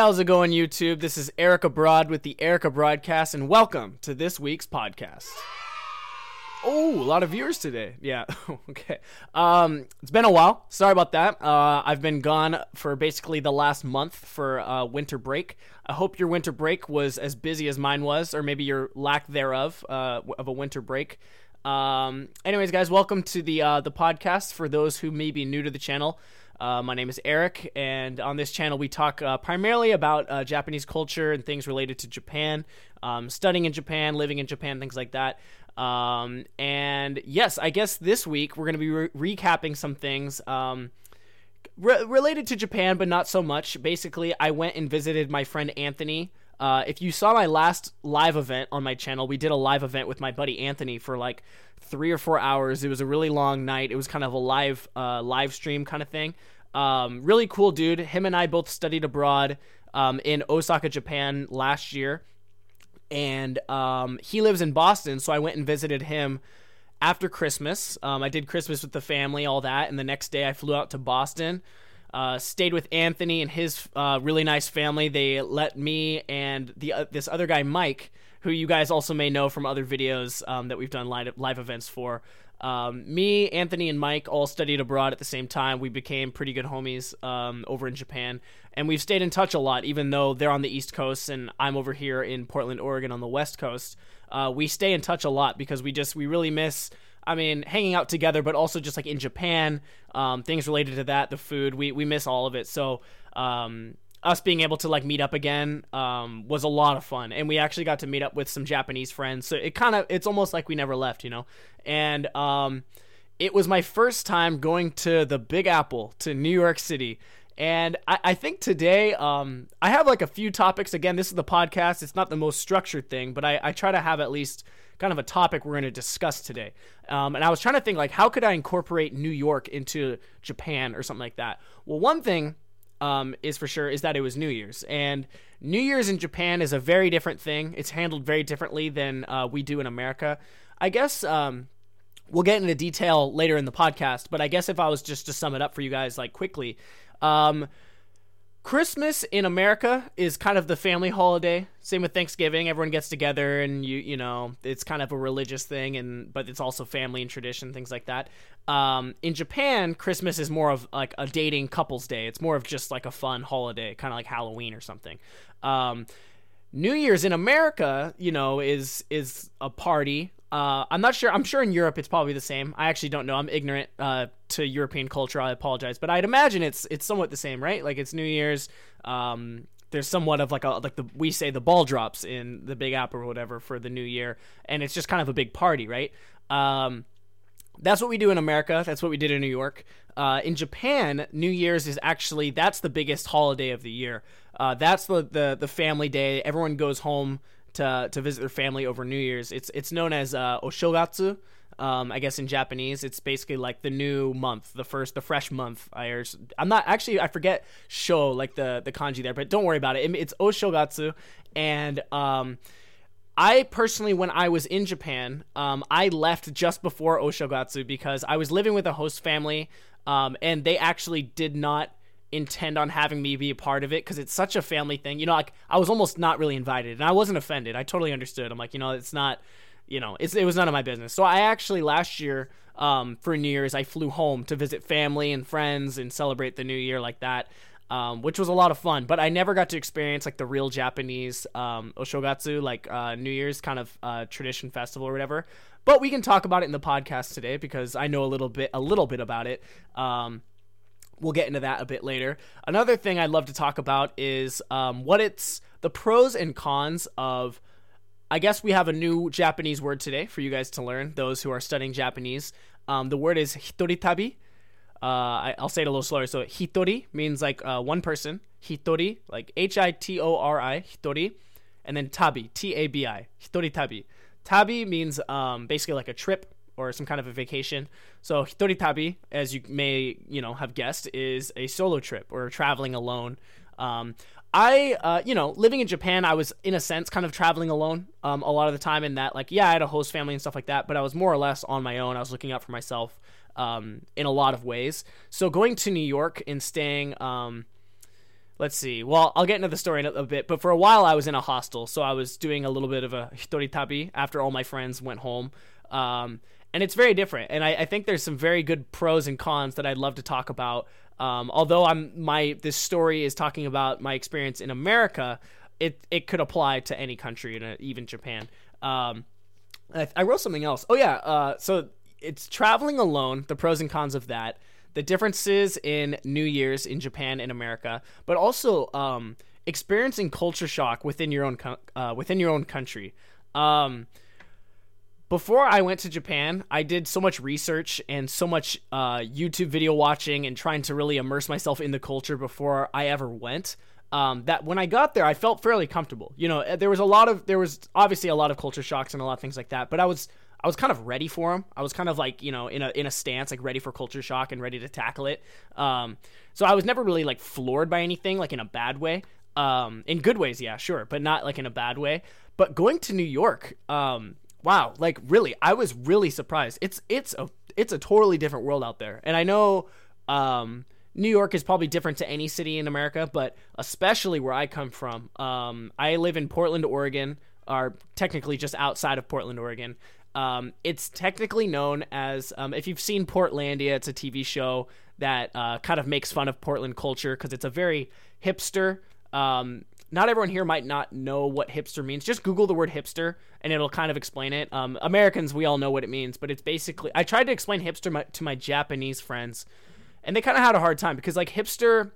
how's it going, YouTube? This is Eric Abroad with the Eric Broadcast, and welcome to this week's podcast. Oh, a lot of viewers today. Yeah, okay. Um, it's been a while. Sorry about that. Uh, I've been gone for basically the last month for uh, winter break. I hope your winter break was as busy as mine was, or maybe your lack thereof uh, of a winter break. Um, anyways, guys, welcome to the uh, the podcast. For those who may be new to the channel, uh, my name is Eric, and on this channel we talk uh, primarily about uh, Japanese culture and things related to Japan, um, studying in Japan, living in Japan, things like that. Um, and yes, I guess this week we're going to be re- recapping some things um, re- related to Japan, but not so much. Basically, I went and visited my friend Anthony. Uh, if you saw my last live event on my channel, we did a live event with my buddy Anthony for like three or four hours. It was a really long night. It was kind of a live uh, live stream kind of thing. Um, really cool dude. Him and I both studied abroad um, in Osaka, Japan last year, and um, he lives in Boston. So I went and visited him after Christmas. Um, I did Christmas with the family, all that, and the next day I flew out to Boston. Uh, stayed with Anthony and his uh, really nice family. They let me and the uh, this other guy Mike, who you guys also may know from other videos um, that we've done live, live events for. Um, me, Anthony, and Mike all studied abroad at the same time. We became pretty good homies um, over in Japan, and we've stayed in touch a lot, even though they're on the East Coast and I'm over here in Portland, Oregon, on the West Coast. Uh, we stay in touch a lot because we just we really miss. I mean, hanging out together, but also just like in Japan, um, things related to that, the food, we we miss all of it. So um, us being able to like meet up again um, was a lot of fun and we actually got to meet up with some japanese friends so it kind of it's almost like we never left you know and um, it was my first time going to the big apple to new york city and I, I think today um, I have like a few topics. Again, this is the podcast. It's not the most structured thing, but I, I try to have at least kind of a topic we're going to discuss today. Um, and I was trying to think like how could I incorporate New York into Japan or something like that. Well, one thing um, is for sure is that it was New Year's, and New Year's in Japan is a very different thing. It's handled very differently than uh, we do in America. I guess um, we'll get into detail later in the podcast, but I guess if I was just to sum it up for you guys like quickly, um, Christmas in America is kind of the family holiday. Same with Thanksgiving. Everyone gets together and you you know, it's kind of a religious thing and but it's also family and tradition, things like that. Um, in Japan, Christmas is more of like a dating couples day. It's more of just like a fun holiday, kind of like Halloween or something. Um, New Year's in America, you know, is is a party. Uh, I'm not sure. I'm sure in Europe it's probably the same. I actually don't know. I'm ignorant uh, to European culture. I apologize, but I'd imagine it's it's somewhat the same, right? Like it's New Year's. Um, there's somewhat of like a like the we say the ball drops in the Big Apple or whatever for the New Year, and it's just kind of a big party, right? Um, that's what we do in America. That's what we did in New York. Uh, in Japan, New Year's is actually that's the biggest holiday of the year. Uh, that's the, the the family day. Everyone goes home to to visit their family over New Year's. It's it's known as uh, Oshogatsu. Um, I guess in Japanese, it's basically like the new month, the first, the fresh month. I'm not actually I forget sho like the the kanji there, but don't worry about it. It's Oshogatsu, and um, I personally, when I was in Japan, um, I left just before Oshogatsu because I was living with a host family, um, and they actually did not intend on having me be a part of it because it's such a family thing. You know, like I was almost not really invited, and I wasn't offended. I totally understood. I'm like, you know, it's not, you know, it's it was none of my business. So I actually last year, um, for New Year's, I flew home to visit family and friends and celebrate the New Year like that. Um, which was a lot of fun, but I never got to experience like the real Japanese um, Oshogatsu, like uh, New Year's kind of uh, tradition festival or whatever. But we can talk about it in the podcast today because I know a little bit, a little bit about it. Um, we'll get into that a bit later. Another thing I'd love to talk about is um, what it's the pros and cons of. I guess we have a new Japanese word today for you guys to learn. Those who are studying Japanese, um, the word is hitoritabi. Uh, I, will say it a little slower. So hitori means like uh, one person. Hitori, like H I T O R I, hitori, and then tabi, T A B I, hitori tabi. Tabi means um, basically like a trip or some kind of a vacation. So hitori tabi, as you may you know have guessed, is a solo trip or traveling alone. Um, I, uh, you know, living in Japan, I was in a sense kind of traveling alone um, a lot of the time. In that, like, yeah, I had a host family and stuff like that, but I was more or less on my own. I was looking out for myself um, in a lot of ways. So going to New York and staying, um, let's see. Well, I'll get into the story in a, a, bit, but for a while I was in a hostel, so I was doing a little bit of a hitoritabi after all my friends went home. Um, and it's very different. And I, I, think there's some very good pros and cons that I'd love to talk about. Um, although I'm my this story is talking about my experience in America, it it could apply to any country, and even Japan. Um, I, I, wrote something else. Oh yeah, uh, so it's traveling alone, the pros and cons of that, the differences in New Year's in Japan and America, but also um, experiencing culture shock within your own uh, within your own country. Um, before I went to Japan, I did so much research and so much uh, YouTube video watching and trying to really immerse myself in the culture before I ever went. Um, that when I got there, I felt fairly comfortable. You know, there was a lot of there was obviously a lot of culture shocks and a lot of things like that, but I was I was kind of ready for them. I was kind of like you know in a in a stance like ready for culture shock and ready to tackle it. Um, so I was never really like floored by anything like in a bad way. Um, in good ways, yeah, sure, but not like in a bad way. But going to New York, um, wow, like really, I was really surprised. It's it's a it's a totally different world out there, and I know um, New York is probably different to any city in America, but especially where I come from. Um, I live in Portland, Oregon, or technically just outside of Portland, Oregon. Um, it's technically known as um, if you've seen Portlandia, it's a TV show that uh, kind of makes fun of Portland culture because it's a very hipster. Um, not everyone here might not know what hipster means. Just Google the word hipster and it'll kind of explain it. Um, Americans, we all know what it means, but it's basically. I tried to explain hipster my, to my Japanese friends, and they kind of had a hard time because, like, hipster,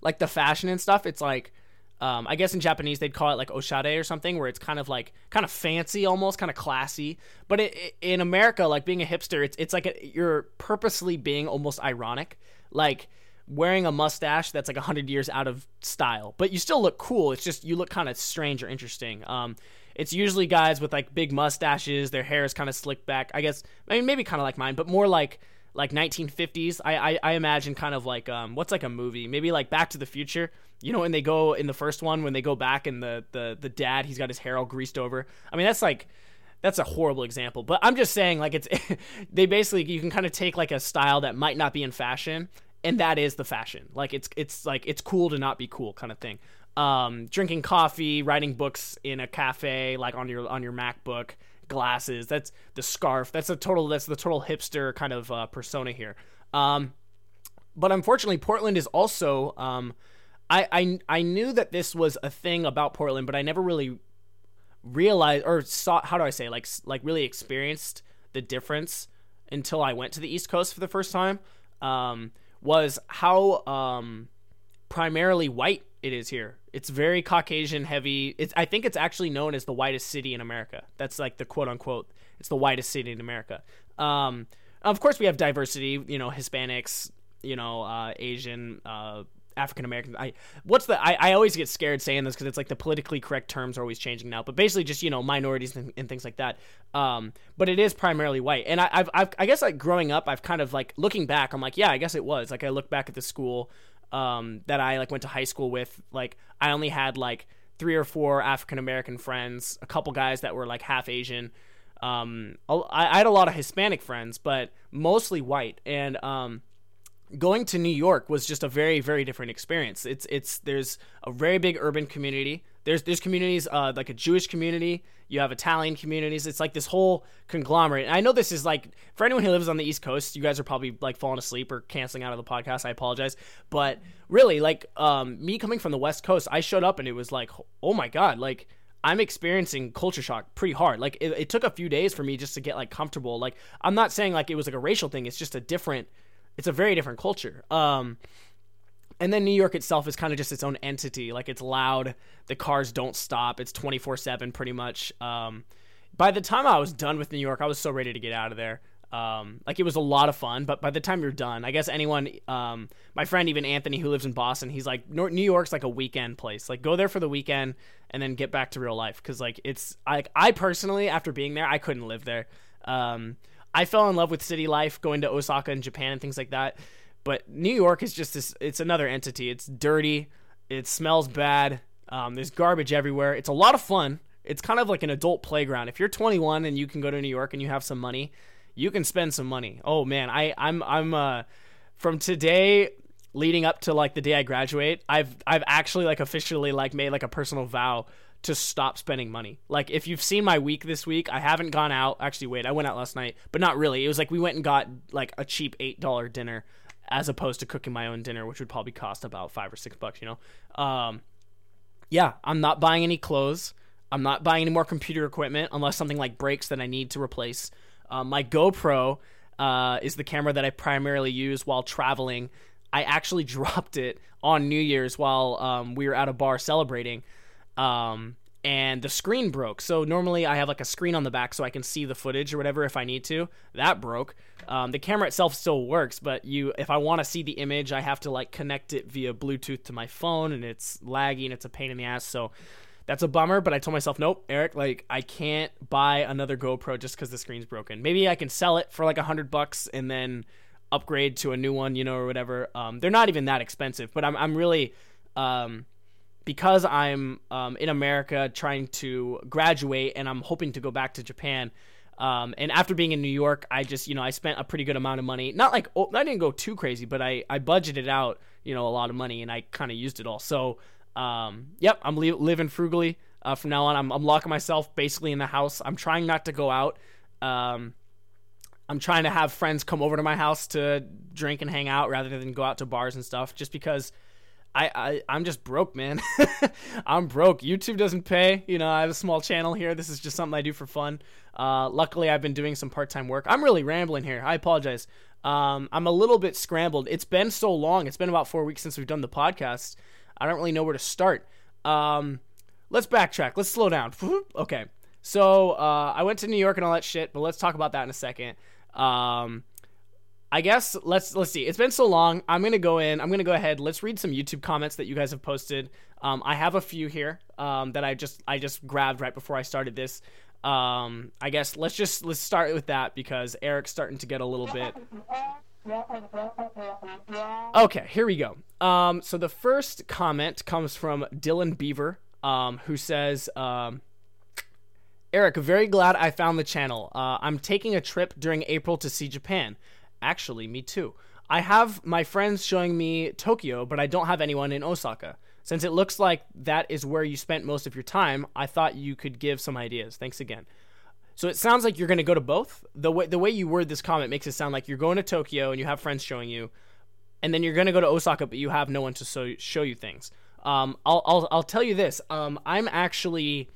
like the fashion and stuff, it's like. Um, I guess in Japanese they'd call it like oshare or something, where it's kind of like kind of fancy, almost kind of classy. But it, it, in America, like being a hipster, it's it's like a, you're purposely being almost ironic. Like wearing a mustache that's like 100 years out of style, but you still look cool. It's just you look kind of strange or interesting. Um, it's usually guys with like big mustaches, their hair is kind of slicked back. I guess, I mean, maybe kind of like mine, but more like like 1950s. I, I, I imagine kind of like um, what's like a movie? Maybe like Back to the Future. You know, when they go in the first one, when they go back and the the the dad, he's got his hair all greased over. I mean, that's like that's a horrible example, but I'm just saying like it's they basically you can kind of take like a style that might not be in fashion and that is the fashion. Like it's it's like it's cool to not be cool kind of thing. Um, drinking coffee, writing books in a cafe, like on your on your MacBook, glasses. That's the scarf. That's a total. That's the total hipster kind of uh, persona here. Um, but unfortunately, Portland is also. Um, I, I I knew that this was a thing about Portland, but I never really realized or saw. How do I say like like really experienced the difference until I went to the East Coast for the first time. Um, was how um, primarily white it is here. It's very Caucasian heavy. It's I think it's actually known as the whitest city in America. That's like the quote unquote. It's the whitest city in America. Um, of course, we have diversity. You know, Hispanics. You know, uh, Asian, uh, African American. I what's the I, I always get scared saying this because it's like the politically correct terms are always changing now. But basically, just you know minorities and, and things like that. Um, but it is primarily white. And I, I've, I've I guess like growing up, I've kind of like looking back, I'm like, yeah, I guess it was. Like I look back at the school um, that I like went to high school with. Like I only had like three or four African American friends, a couple guys that were like half Asian. Um, I, I had a lot of Hispanic friends, but mostly white. And um, going to New York was just a very very different experience. It's it's there's a very big urban community. There's there's communities uh, like a Jewish community. You have Italian communities. It's like this whole conglomerate. And I know this is like for anyone who lives on the East Coast, you guys are probably like falling asleep or canceling out of the podcast. I apologize, but really like um, me coming from the West Coast, I showed up and it was like oh my god, like. I'm experiencing culture shock pretty hard. Like it, it took a few days for me just to get like comfortable. Like I'm not saying like it was like a racial thing. It's just a different it's a very different culture. Um, and then New York itself is kind of just its own entity. Like it's loud, the cars don't stop. It's twenty four seven pretty much. Um, by the time I was done with New York, I was so ready to get out of there. Um, like it was a lot of fun, but by the time you're done, I guess anyone, um, my friend even Anthony who lives in Boston, he's like New York's like a weekend place. Like go there for the weekend and then get back to real life because like it's like I personally after being there, I couldn't live there. Um, I fell in love with city life going to Osaka and Japan and things like that. But New York is just this, it's another entity. It's dirty. It smells bad. Um, there's garbage everywhere. It's a lot of fun. It's kind of like an adult playground. If you're 21 and you can go to New York and you have some money, you can spend some money. Oh man, I I'm I'm uh from today leading up to like the day I graduate, I've I've actually like officially like made like a personal vow to stop spending money. Like if you've seen my week this week, I haven't gone out. Actually, wait, I went out last night, but not really. It was like we went and got like a cheap eight dollar dinner as opposed to cooking my own dinner, which would probably cost about five or six bucks. You know, um, yeah, I'm not buying any clothes. I'm not buying any more computer equipment unless something like breaks that I need to replace. Um, my GoPro uh, is the camera that I primarily use while traveling. I actually dropped it on New Year's while um, we were at a bar celebrating, um, and the screen broke. So normally I have like a screen on the back so I can see the footage or whatever if I need to. That broke. Um, the camera itself still works, but you, if I want to see the image, I have to like connect it via Bluetooth to my phone, and it's laggy and it's a pain in the ass. So that's a bummer, but I told myself, nope, Eric, like I can't buy another GoPro just because the screen's broken. Maybe I can sell it for like a hundred bucks and then upgrade to a new one, you know, or whatever. Um, they're not even that expensive, but I'm I'm really um, because I'm um, in America trying to graduate and I'm hoping to go back to Japan. Um, and after being in New York, I just, you know, I spent a pretty good amount of money. Not like, oh, I didn't go too crazy, but I, I budgeted out, you know, a lot of money and I kind of used it all. So, um, yep, I'm li- living frugally uh, from now on. I'm, I'm locking myself basically in the house. I'm trying not to go out. Um, I'm trying to have friends come over to my house to drink and hang out rather than go out to bars and stuff just because I, I I'm just broke, man. I'm broke. YouTube doesn't pay. You know, I have a small channel here. This is just something I do for fun. Uh, luckily, I've been doing some part-time work. I'm really rambling here. I apologize. Um, I'm a little bit scrambled. It's been so long. It's been about four weeks since we've done the podcast. I don't really know where to start. Um, let's backtrack. Let's slow down. okay. So uh, I went to New York and all that shit, but let's talk about that in a second. Um, I guess let's let's see. It's been so long. I'm gonna go in. I'm gonna go ahead. Let's read some YouTube comments that you guys have posted. Um, I have a few here um, that I just I just grabbed right before I started this. Um, I guess let's just let's start with that because Eric's starting to get a little bit. Okay, here we go. Um, so the first comment comes from Dylan Beaver, um, who says, um, Eric, very glad I found the channel. Uh, I'm taking a trip during April to see Japan. Actually, me too. I have my friends showing me Tokyo, but I don't have anyone in Osaka. Since it looks like that is where you spent most of your time, I thought you could give some ideas. Thanks again. So it sounds like you're going to go to both. The way the way you word this comment makes it sound like you're going to Tokyo and you have friends showing you, and then you're going to go to Osaka, but you have no one to so, show you things. Um, I'll, I'll I'll tell you this. Um, I'm actually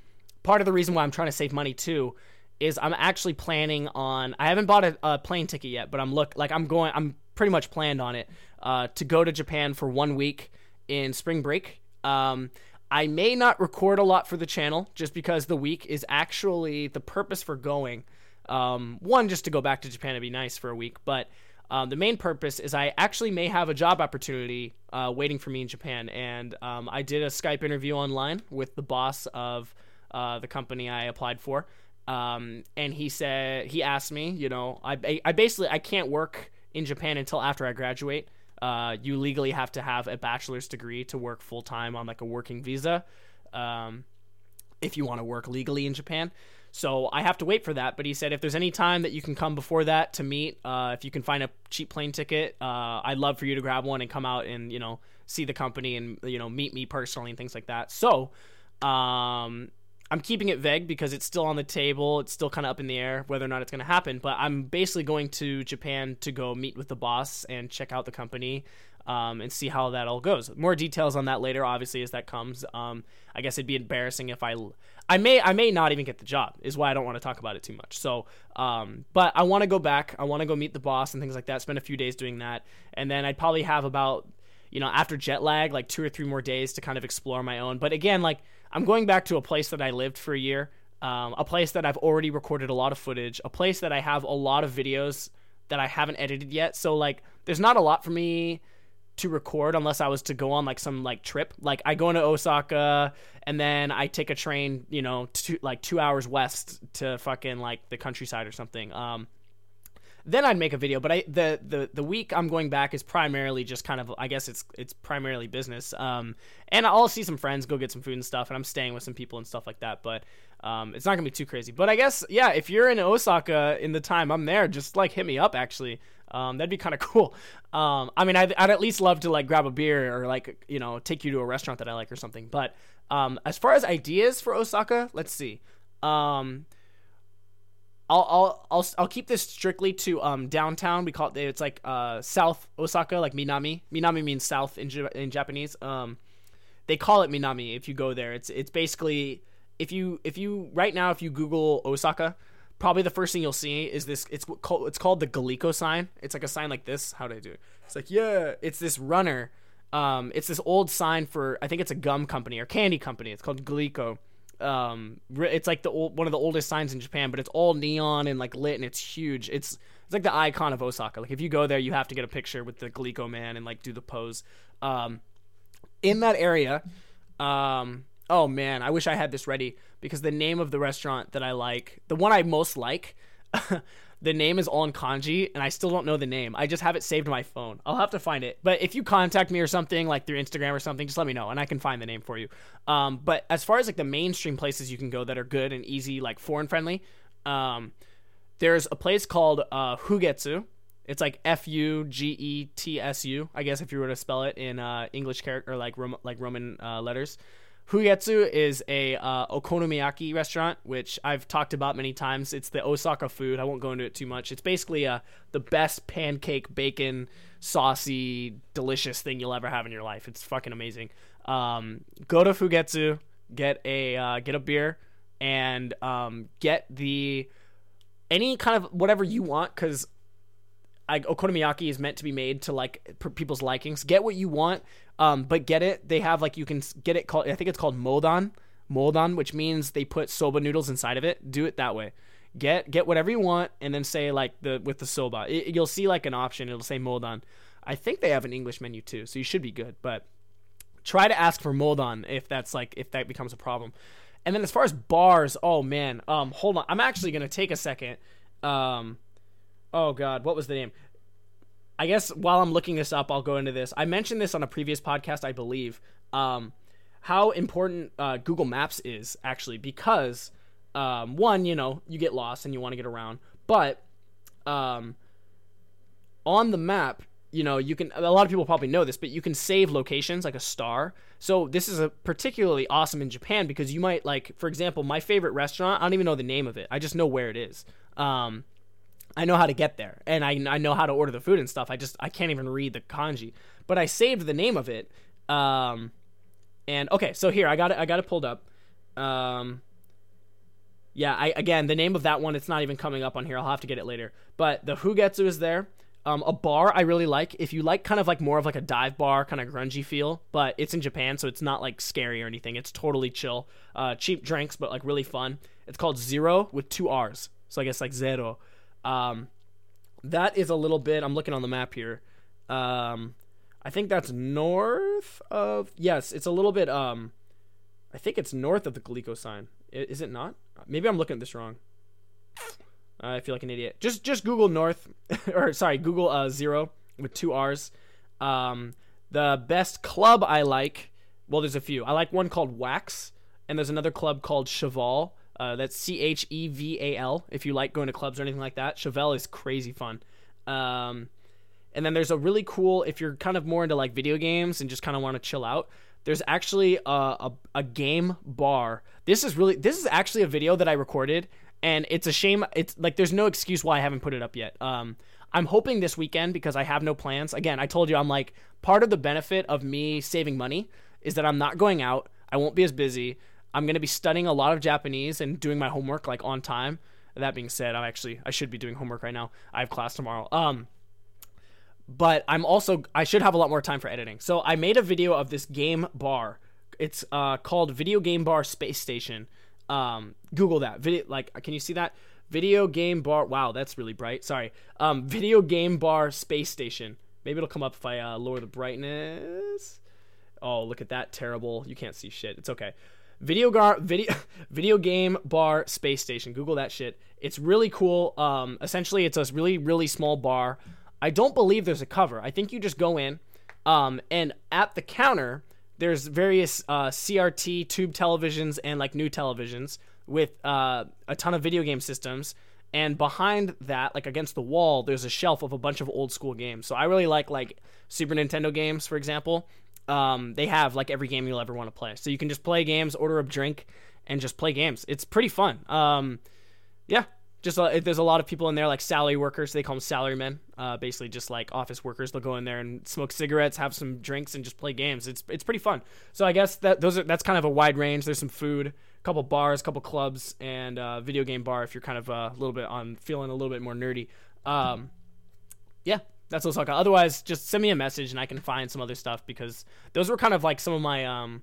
part of the reason why I'm trying to save money too is I'm actually planning on. I haven't bought a, a plane ticket yet, but I'm look like I'm going. I'm pretty much planned on it uh, to go to Japan for one week in spring break. Um, I may not record a lot for the channel just because the week is actually the purpose for going. Um, one, just to go back to Japan and be nice for a week, but um, the main purpose is I actually may have a job opportunity uh, waiting for me in Japan. And um, I did a Skype interview online with the boss of uh, the company I applied for. Um, and he said, he asked me, you know, I, I basically, I can't work in Japan until after I graduate. Uh, you legally have to have a bachelor's degree to work full time on like a working visa um, if you want to work legally in Japan. So I have to wait for that. But he said if there's any time that you can come before that to meet, uh, if you can find a cheap plane ticket, uh, I'd love for you to grab one and come out and you know see the company and you know meet me personally and things like that. So um, I'm keeping it vague because it's still on the table. It's still kind of up in the air whether or not it's going to happen. But I'm basically going to Japan to go meet with the boss and check out the company um, and see how that all goes. More details on that later, obviously, as that comes. Um, I guess it'd be embarrassing if I, I may, I may not even get the job. Is why I don't want to talk about it too much. So, um, but I want to go back. I want to go meet the boss and things like that. Spend a few days doing that, and then I'd probably have about, you know, after jet lag, like two or three more days to kind of explore my own. But again, like I'm going back to a place that I lived for a year, um, a place that I've already recorded a lot of footage, a place that I have a lot of videos that I haven't edited yet. So like, there's not a lot for me to record unless I was to go on like some like trip. Like I go into Osaka and then I take a train, you know, to like two hours west to fucking like the countryside or something. Um, then I'd make a video. But I the the the week I'm going back is primarily just kind of I guess it's it's primarily business. Um, and I'll see some friends, go get some food and stuff, and I'm staying with some people and stuff like that. But um, it's not gonna be too crazy. But I guess yeah, if you're in Osaka in the time I'm there, just like hit me up. Actually, Um, that'd be kind of cool. Um, I mean, I'd, I'd at least love to like grab a beer or like you know take you to a restaurant that I like or something. But um, as far as ideas for Osaka, let's see. Um, I'll, I'll I'll I'll keep this strictly to um downtown. We call it it's like uh South Osaka, like Minami. Minami means south in in Japanese. Um, they call it Minami if you go there. It's it's basically if you if you right now if you Google Osaka, probably the first thing you'll see is this. It's called it's called the Glico sign. It's like a sign like this. How do I do it? It's like yeah. It's this runner. Um, it's this old sign for I think it's a gum company or candy company. It's called Glico um it's like the old one of the oldest signs in Japan, but it's all neon and like lit and it's huge. It's it's like the icon of Osaka. Like if you go there, you have to get a picture with the Glico man and like do the pose. Um, in that area, um, oh man, I wish I had this ready because the name of the restaurant that I like, the one I most like, the name is all in kanji and I still don't know the name. I just have it saved on my phone. I'll have to find it. But if you contact me or something like through Instagram or something, just let me know and I can find the name for you. Um, but as far as like the mainstream places you can go that are good and easy, like foreign friendly, um, there's a place called uh, Fugetsu. It's like F U G E T S U, I guess if you were to spell it in uh, English character or like like Roman uh, letters. Fugetsu is a uh, okonomiyaki restaurant, which I've talked about many times. It's the Osaka food. I won't go into it too much. It's basically uh, the best pancake, bacon, saucy, delicious thing you'll ever have in your life. It's fucking amazing. Um, go to Fugetsu, get a uh, get a beer, and um, get the any kind of whatever you want because okonomiyaki is meant to be made to like people's likings. Get what you want, um, but get it. They have like you can get it called. I think it's called modan, modan, which means they put soba noodles inside of it. Do it that way. Get get whatever you want, and then say like the with the soba. It, you'll see like an option. It'll say modan. I think they have an English menu too, so you should be good. But try to ask for modan if that's like if that becomes a problem. And then as far as bars, oh man, um, hold on. I'm actually gonna take a second. Um, oh god, what was the name? I guess while I'm looking this up, I'll go into this. I mentioned this on a previous podcast, I believe. Um, how important uh, Google Maps is actually because um, one, you know, you get lost and you want to get around, but um, on the map, you know, you can. A lot of people probably know this, but you can save locations like a star. So this is a particularly awesome in Japan because you might like, for example, my favorite restaurant. I don't even know the name of it. I just know where it is. Um, I know how to get there and I, I know how to order the food and stuff. I just I can't even read the kanji, but I saved the name of it. Um, and okay, so here I got it. I got it pulled up. Um, yeah, I again the name of that one. It's not even coming up on here. I'll have to get it later. But the Fugetsu is there. Um, a bar I really like. If you like kind of like more of like a dive bar, kind of grungy feel, but it's in Japan, so it's not like scary or anything. It's totally chill. Uh, cheap drinks, but like really fun. It's called Zero with two R's. So I guess like Zero. Um, that is a little bit. I'm looking on the map here. Um, I think that's north of. Yes, it's a little bit. Um, I think it's north of the Glico sign. Is it not? Maybe I'm looking at this wrong. I feel like an idiot. Just just Google north, or sorry, Google uh, zero with two R's. Um, the best club I like. Well, there's a few. I like one called Wax, and there's another club called Cheval. Uh, that's C H E V A L. If you like going to clubs or anything like that, Cheval is crazy fun. Um, and then there's a really cool if you're kind of more into like video games and just kind of want to chill out. There's actually a, a, a game bar. This is really this is actually a video that I recorded, and it's a shame. It's like there's no excuse why I haven't put it up yet. Um, I'm hoping this weekend because I have no plans. Again, I told you I'm like part of the benefit of me saving money is that I'm not going out. I won't be as busy. I'm going to be studying a lot of Japanese and doing my homework like on time. That being said, I'm actually I should be doing homework right now. I have class tomorrow. Um but I'm also I should have a lot more time for editing. So I made a video of this game bar. It's uh called Video Game Bar Space Station. Um Google that. Video like can you see that? Video game bar. Wow, that's really bright. Sorry. Um Video Game Bar Space Station. Maybe it'll come up if I uh, lower the brightness. Oh, look at that terrible. You can't see shit. It's okay. Video gar video video game bar space station. Google that shit. It's really cool. Um, essentially, it's a really really small bar. I don't believe there's a cover. I think you just go in, um, and at the counter there's various uh, CRT tube televisions and like new televisions with uh, a ton of video game systems. and behind that, like against the wall, there's a shelf of a bunch of old school games. So I really like like Super Nintendo games, for example. Um, they have like every game you'll ever want to play. So you can just play games, order a drink, and just play games. It's pretty fun. Um, yeah, just uh, there's a lot of people in there like salary workers. They call them salarymen. Uh, basically, just like office workers. They'll go in there and smoke cigarettes, have some drinks, and just play games. It's it's pretty fun. So I guess that those are that's kind of a wide range. There's some food, a couple bars, a couple clubs, and a video game bar if you're kind of uh, a little bit on feeling a little bit more nerdy. Um, yeah, that's Osaka. Otherwise, just send me a message and I can find some other stuff because those were kind of like some of my um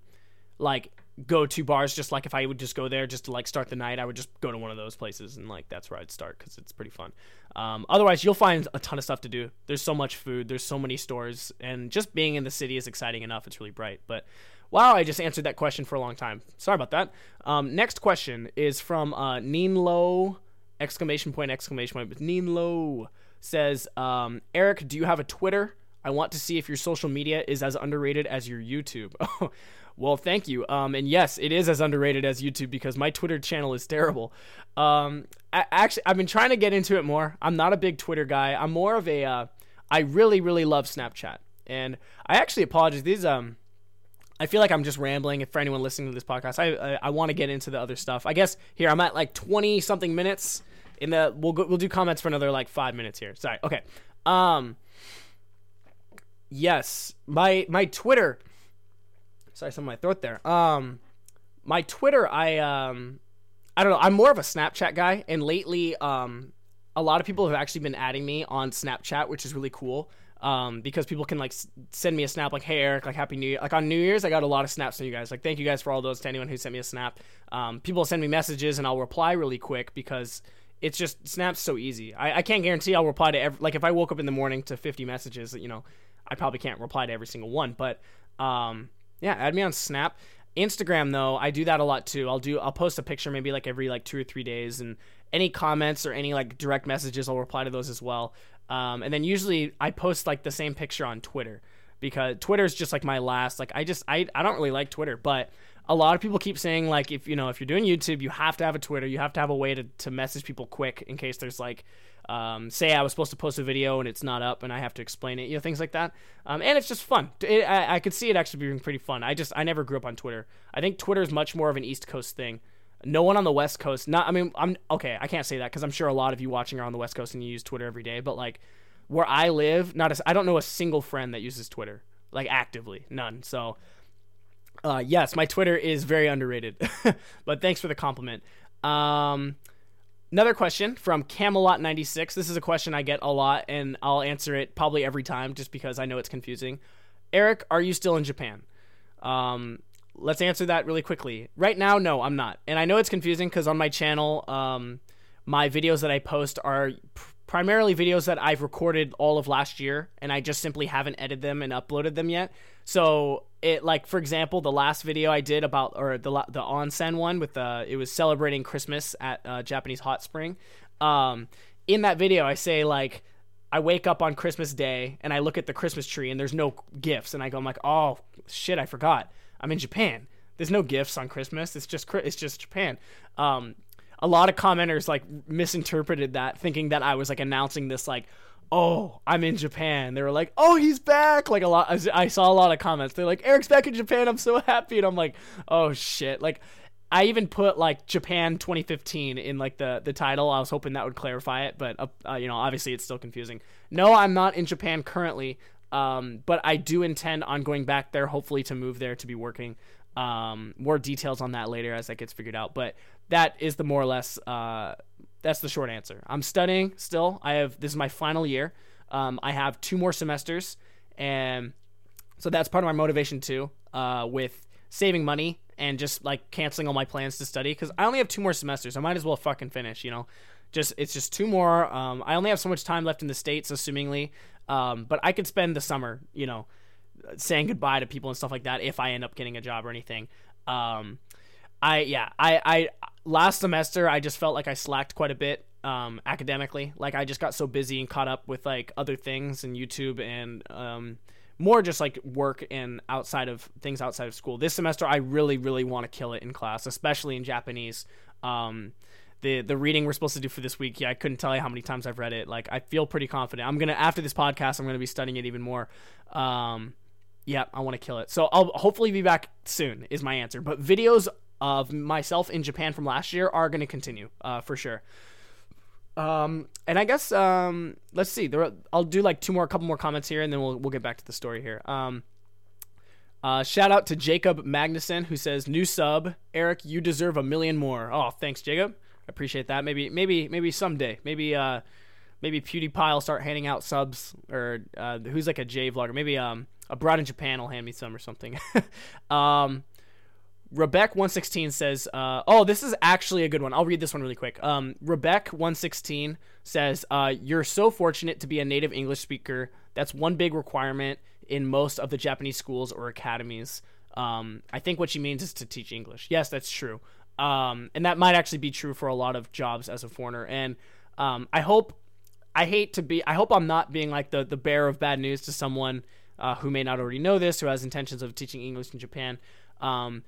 like go to bars. Just like if I would just go there just to like start the night, I would just go to one of those places and like that's where I'd start because it's pretty fun. Um, otherwise, you'll find a ton of stuff to do. There's so much food. There's so many stores, and just being in the city is exciting enough. It's really bright. But wow, I just answered that question for a long time. Sorry about that. Um, next question is from uh, Neenlo exclamation point exclamation point. Neenlo says, um, Eric, do you have a Twitter? I want to see if your social media is as underrated as your YouTube. well, thank you. Um, and yes, it is as underrated as YouTube because my Twitter channel is terrible. Um, I, actually, I've been trying to get into it more. I'm not a big Twitter guy. I'm more of a. Uh, I really, really love Snapchat, and I actually apologize. These um, I feel like I'm just rambling. If for anyone listening to this podcast, I I, I want to get into the other stuff. I guess here I'm at like 20 something minutes in the we'll go, we'll do comments for another like five minutes here. Sorry. Okay. Um. Yes, my my Twitter. Sorry, some of my throat there. Um, my Twitter. I um, I don't know. I'm more of a Snapchat guy, and lately, um, a lot of people have actually been adding me on Snapchat, which is really cool. Um, because people can like s- send me a snap like, "Hey Eric, like Happy New Year." Like on New Year's, I got a lot of snaps from you guys. Like, thank you guys for all those. To anyone who sent me a snap, um, people send me messages and I'll reply really quick because it's just Snap's so easy. I, I can't guarantee I'll reply to every like if I woke up in the morning to 50 messages, you know, I probably can't reply to every single one. But um, yeah, add me on Snap. Instagram though, I do that a lot too. I'll do I'll post a picture maybe like every like two or three days, and any comments or any like direct messages, I'll reply to those as well. Um, and then usually I post like the same picture on Twitter because Twitter is just like my last like I just I I don't really like Twitter, but a lot of people keep saying like if you know if you're doing YouTube, you have to have a Twitter, you have to have a way to to message people quick in case there's like um, say I was supposed to post a video and it's not up and I have to explain it, you know, things like that. Um, and it's just fun. It, I, I could see it actually being pretty fun. I just I never grew up on Twitter. I think Twitter is much more of an East Coast thing. No one on the West Coast. Not I mean I'm okay. I can't say that because I'm sure a lot of you watching are on the West Coast and you use Twitter every day. But like where I live, not a, I don't know a single friend that uses Twitter like actively, none. So uh, yes, my Twitter is very underrated, but thanks for the compliment. Um, another question from Camelot96. This is a question I get a lot, and I'll answer it probably every time just because I know it's confusing. Eric, are you still in Japan? Um, let's answer that really quickly. Right now, no, I'm not. And I know it's confusing because on my channel, um, my videos that I post are pr- primarily videos that I've recorded all of last year, and I just simply haven't edited them and uploaded them yet. So it like for example, the last video I did about or the the onsen one with the it was celebrating Christmas at uh, Japanese hot spring. Um, in that video, I say like I wake up on Christmas Day and I look at the Christmas tree and there's no gifts, and I go I'm like oh shit I forgot I'm in Japan. There's no gifts on Christmas. It's just it's just Japan. Um, a lot of commenters like misinterpreted that, thinking that I was like announcing this like oh, I'm in Japan. They were like, oh, he's back. Like a lot, I saw a lot of comments. They're like, Eric's back in Japan. I'm so happy. And I'm like, oh shit. Like, I even put like Japan 2015 in like the the title. I was hoping that would clarify it, but uh, uh, you know, obviously it's still confusing. No, I'm not in Japan currently. Um, but I do intend on going back there, hopefully to move there to be working. Um, more details on that later as that gets figured out. But that is the more or less uh, that's the short answer. I'm studying still. I have this is my final year. Um, I have two more semesters, and so that's part of my motivation too. Uh, with saving money and just like canceling all my plans to study because I only have two more semesters. I might as well fucking finish. You know, just it's just two more. Um, I only have so much time left in the states, assumingly. Um, but I could spend the summer, you know, saying goodbye to people and stuff like that if I end up getting a job or anything. Um, I yeah, I I last semester I just felt like I slacked quite a bit um, academically. Like I just got so busy and caught up with like other things and YouTube and um, more just like work and outside of things outside of school. This semester I really really want to kill it in class, especially in Japanese. Um, the the reading we're supposed to do for this week. Yeah, I couldn't tell you how many times I've read it. Like I feel pretty confident. I'm gonna after this podcast, I'm gonna be studying it even more. Um, yeah, I want to kill it. So I'll hopefully be back soon. Is my answer. But videos of myself in Japan from last year are gonna continue uh, for sure. Um, and I guess um, let's see. There, I'll do like two more, a couple more comments here, and then we'll we'll get back to the story here. Um, uh, shout out to Jacob Magnuson who says new sub. Eric, you deserve a million more. Oh, thanks, Jacob. I appreciate that. Maybe, maybe, maybe someday. Maybe, uh, maybe PewDiePie will start handing out subs, or uh, who's like a J vlogger. Maybe um, abroad in Japan will hand me some or something. um, Rebecca116 says, uh, oh, this is actually a good one. I'll read this one really quick. Um, Rebecca116 says, uh, You're so fortunate to be a native English speaker. That's one big requirement in most of the Japanese schools or academies. Um, I think what she means is to teach English. Yes, that's true. Um, and that might actually be true for a lot of jobs as a foreigner. And um, I hope, I hate to be, I hope I'm not being like the, the bearer of bad news to someone uh, who may not already know this, who has intentions of teaching English in Japan. Um,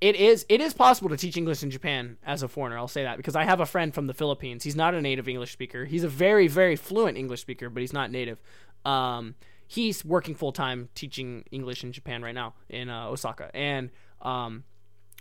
it is it is possible to teach English in Japan as a foreigner. I'll say that because I have a friend from the Philippines. He's not a native English speaker. He's a very very fluent English speaker, but he's not native. Um, he's working full time teaching English in Japan right now in uh, Osaka, and um,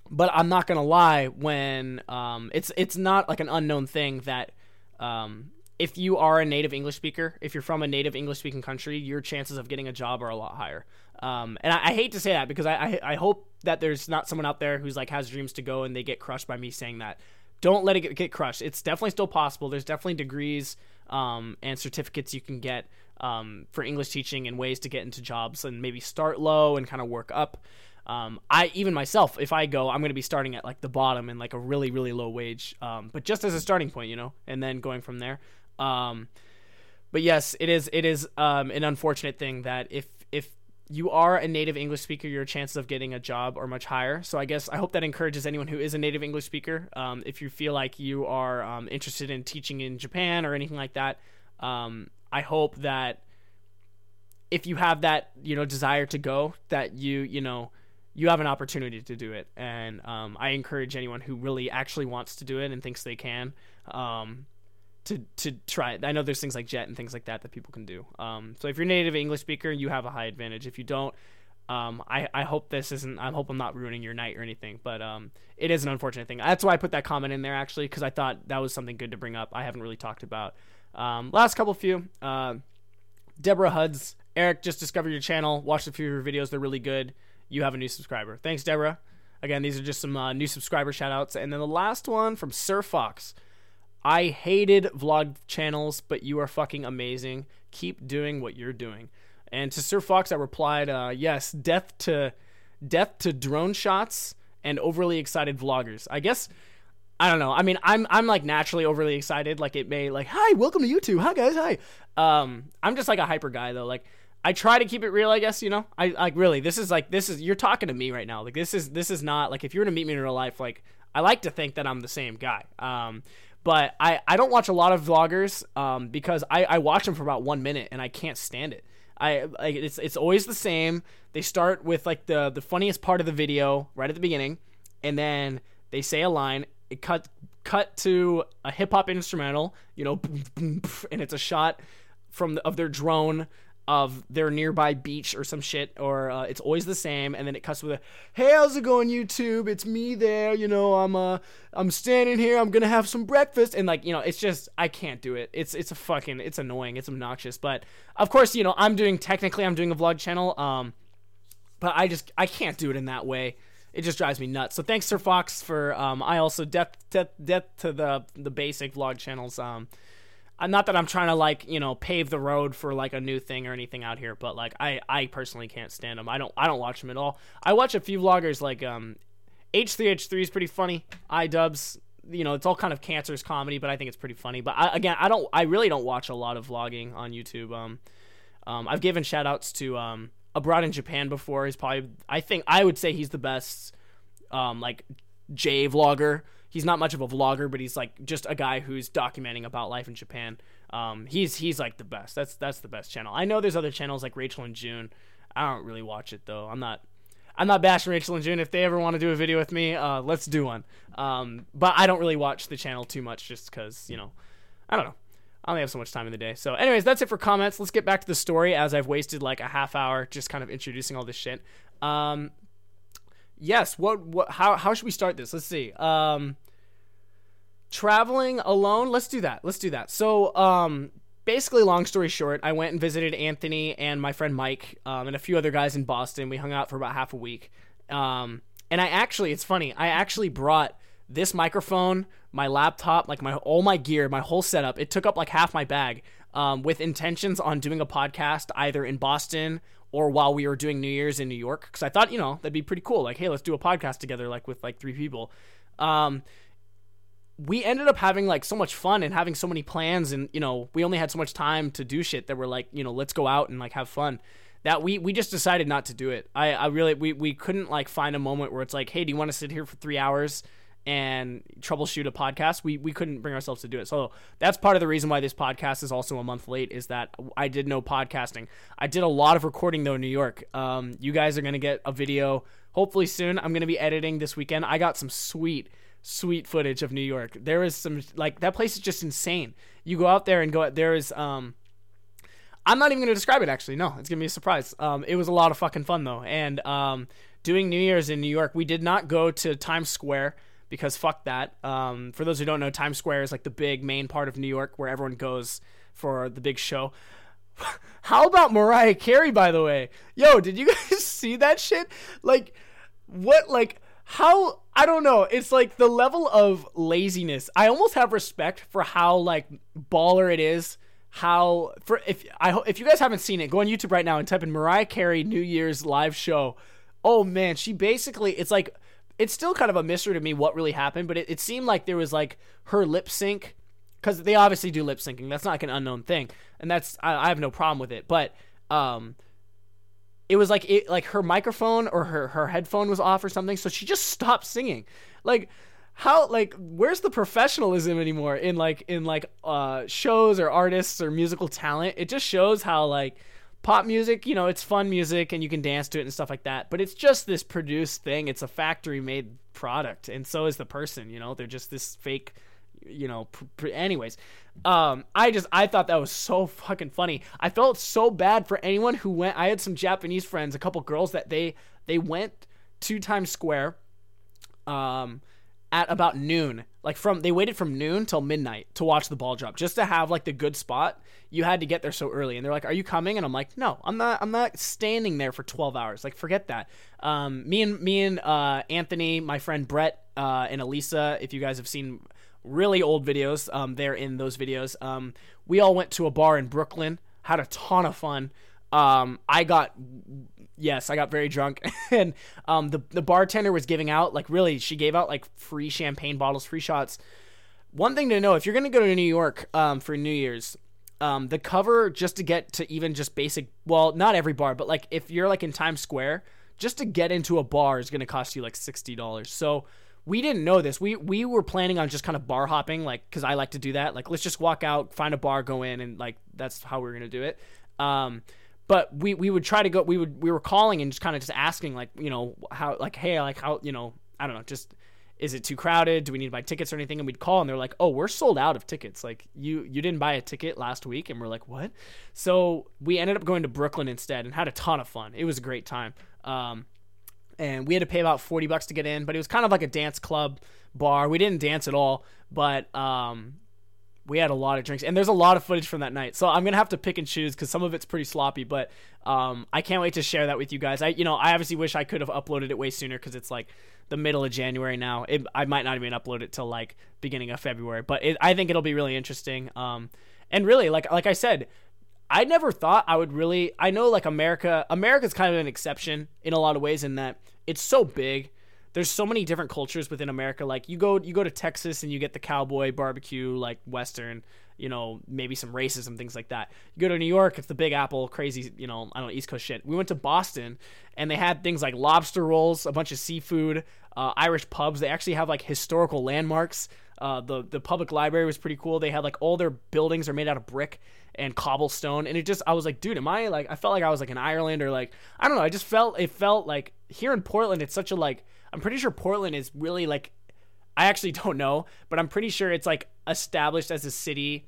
but I'm not gonna lie when um, it's it's not like an unknown thing that um, if you are a native English speaker, if you're from a native English speaking country, your chances of getting a job are a lot higher. Um, and I, I, hate to say that because I, I, I hope that there's not someone out there who's like has dreams to go and they get crushed by me saying that. Don't let it get, get crushed. It's definitely still possible. There's definitely degrees um, and certificates you can get um, for English teaching and ways to get into jobs and maybe start low and kind of work up. Um, I even myself, if I go, I'm going to be starting at like the bottom and like a really really low wage, um, but just as a starting point, you know, and then going from there. Um, but yes, it is it is um, an unfortunate thing that if if you are a native English speaker, your chances of getting a job are much higher. So I guess I hope that encourages anyone who is a native English speaker. Um, if you feel like you are um, interested in teaching in Japan or anything like that, um, I hope that if you have that you know desire to go, that you you know you have an opportunity to do it. And um, I encourage anyone who really actually wants to do it and thinks they can um, to to try it. I know there's things like Jet and things like that that people can do. Um, so if you're a native English speaker, you have a high advantage. If you don't, um, I, I hope this isn't. I hope I'm not ruining your night or anything. But um, it is an unfortunate thing. That's why I put that comment in there actually because I thought that was something good to bring up. I haven't really talked about. Um, last couple few. Uh, Deborah Huds, Eric just discovered your channel. Watched a few of your videos. They're really good. You have a new subscriber. Thanks, Deborah. Again, these are just some uh, new subscriber shout outs. And then the last one from Sir Fox. I hated vlog channels, but you are fucking amazing. Keep doing what you're doing. And to Sir Fox, I replied, uh, "Yes, death to death to drone shots and overly excited vloggers." I guess I don't know. I mean, I'm I'm like naturally overly excited. Like it may like, "Hi, welcome to YouTube. Hi guys, hi." Um, I'm just like a hyper guy though. Like I try to keep it real, I guess. You know, I like really. This is like this is you're talking to me right now. Like this is this is not like if you were to meet me in real life, like I like to think that I'm the same guy. Um, but I, I don't watch a lot of vloggers um, because I, I watch them for about one minute and I can't stand it. I like it's it's always the same. They start with like the the funniest part of the video right at the beginning, and then they say a line. It cut cut to a hip hop instrumental, you know, and it's a shot from the, of their drone of their nearby beach or some shit, or uh, it's always the same, and then it cuts with a, "Hey, how's it going, YouTube? It's me there. You know, I'm uh, I'm standing here. I'm gonna have some breakfast." And like, you know, it's just I can't do it. It's it's a fucking it's annoying. It's obnoxious. But of course, you know, I'm doing technically I'm doing a vlog channel. Um, but I just I can't do it in that way. It just drives me nuts. So thanks, Sir Fox, for um, I also death death death to the the basic vlog channels. Um not that I'm trying to like you know pave the road for like a new thing or anything out here, but like I I personally can't stand them. I don't I don't watch them at all. I watch a few vloggers like um H3H3 is pretty funny. iDubbbz, you know, it's all kind of cancerous comedy, but I think it's pretty funny. But I, again, I don't I really don't watch a lot of vlogging on YouTube. Um, um I've given shout outs to um abroad in Japan before. He's probably I think I would say he's the best um like J vlogger he's not much of a vlogger, but he's like just a guy who's documenting about life in Japan. Um, he's he's like the best. That's that's the best channel. I know there's other channels like Rachel and Jun. I don't really watch it though. I'm not. I'm not bashing Rachel and Jun. If they ever want to do a video with me, uh, let's do one. Um, but I don't really watch the channel too much just because, you know, I don't know. I only have so much time in the day. So, anyways, that's it for comments. Let's get back to the story as I've wasted like a half hour just kind of introducing all this shit. Um, yes, what, what, how, how should we start this? Let's see. Um, traveling alone. Let's do that. Let's do that. So, um, basically, long story short, I went and visited Anthony and my friend Mike um, and a few other guys in Boston. We hung out for about half a week. Um, and I actually, it's funny, I actually brought this microphone, my laptop, like my all my gear, my whole setup. It took up like half my bag um, with intentions on doing a podcast either in Boston or while we were doing New Year's in New York because I thought you know that'd be pretty cool. Like, hey, let's do a podcast together, like with like three people. Um, we ended up having like so much fun and having so many plans and you know we only had so much time to do shit that we're like you know let's go out and like have fun that we we just decided not to do it i i really we, we couldn't like find a moment where it's like hey do you want to sit here for three hours and troubleshoot a podcast we we couldn't bring ourselves to do it so that's part of the reason why this podcast is also a month late is that i did no podcasting i did a lot of recording though in new york um you guys are gonna get a video hopefully soon i'm gonna be editing this weekend i got some sweet sweet footage of New York. There is some like that place is just insane. You go out there and go there is um I'm not even gonna describe it actually. No, it's gonna be a surprise. Um it was a lot of fucking fun though. And um doing New Year's in New York, we did not go to Times Square because fuck that. Um for those who don't know, Times Square is like the big main part of New York where everyone goes for the big show. How about Mariah Carey by the way? Yo, did you guys see that shit? Like what like how I don't know. It's like the level of laziness. I almost have respect for how like baller it is. How for if I if you guys haven't seen it, go on YouTube right now and type in Mariah Carey New Year's live show. Oh man, she basically it's like it's still kind of a mystery to me what really happened, but it, it seemed like there was like her lip sync because they obviously do lip syncing. That's not like an unknown thing, and that's I, I have no problem with it. But um, it was like it like her microphone or her her headphone was off or something so she just stopped singing like how like where's the professionalism anymore in like in like uh shows or artists or musical talent it just shows how like pop music you know it's fun music and you can dance to it and stuff like that but it's just this produced thing. It's a factory made product and so is the person you know? They're just this fake you know pr- pr- anyways. Um i just i thought that was so fucking funny. I felt so bad for anyone who went i had some japanese friends a couple girls that they they went to times square um at about noon like from they waited from noon till midnight to watch the ball drop just to have like the good spot you had to get there so early and they're like are you coming and i'm like no i'm not i'm not standing there for 12 hours like forget that um me and me and uh anthony my friend brett uh and elisa if you guys have seen really old videos. Um, they're in those videos. Um, we all went to a bar in Brooklyn, had a ton of fun. Um, I got, yes, I got very drunk, and um, the the bartender was giving out like really, she gave out like free champagne bottles, free shots. One thing to know: if you're gonna go to New York um, for New Year's, um, the cover just to get to even just basic, well, not every bar, but like if you're like in Times Square, just to get into a bar is gonna cost you like sixty dollars. So we didn't know this. We we were planning on just kind of bar hopping, like because I like to do that. Like let's just walk out, find a bar, go in, and like that's how we are gonna do it. Um, but we we would try to go. We would we were calling and just kind of just asking like you know how like hey like how you know I don't know just is it too crowded? Do we need to buy tickets or anything? And we'd call and they're like, oh, we're sold out of tickets. Like you you didn't buy a ticket last week, and we're like, what? So we ended up going to Brooklyn instead and had a ton of fun. It was a great time. Um, and we had to pay about 40 bucks to get in but it was kind of like a dance club bar we didn't dance at all but um, we had a lot of drinks and there's a lot of footage from that night so i'm gonna have to pick and choose because some of it's pretty sloppy but um, i can't wait to share that with you guys i you know i obviously wish i could have uploaded it way sooner because it's like the middle of january now it, i might not even upload it till like beginning of february but it, i think it'll be really interesting um, and really like like i said I never thought I would really. I know like America. America's kind of an exception in a lot of ways in that it's so big. There's so many different cultures within America. Like you go you go to Texas and you get the cowboy barbecue, like Western. You know, maybe some racism, things like that. You go to New York, it's the Big Apple, crazy. You know, I don't know East Coast shit. We went to Boston and they had things like lobster rolls, a bunch of seafood, uh, Irish pubs. They actually have like historical landmarks Uh, the the public library was pretty cool. They had like all their buildings are made out of brick and cobblestone, and it just I was like, dude, am I like I felt like I was like in Ireland or like I don't know. I just felt it felt like here in Portland, it's such a like I'm pretty sure Portland is really like I actually don't know, but I'm pretty sure it's like established as a city.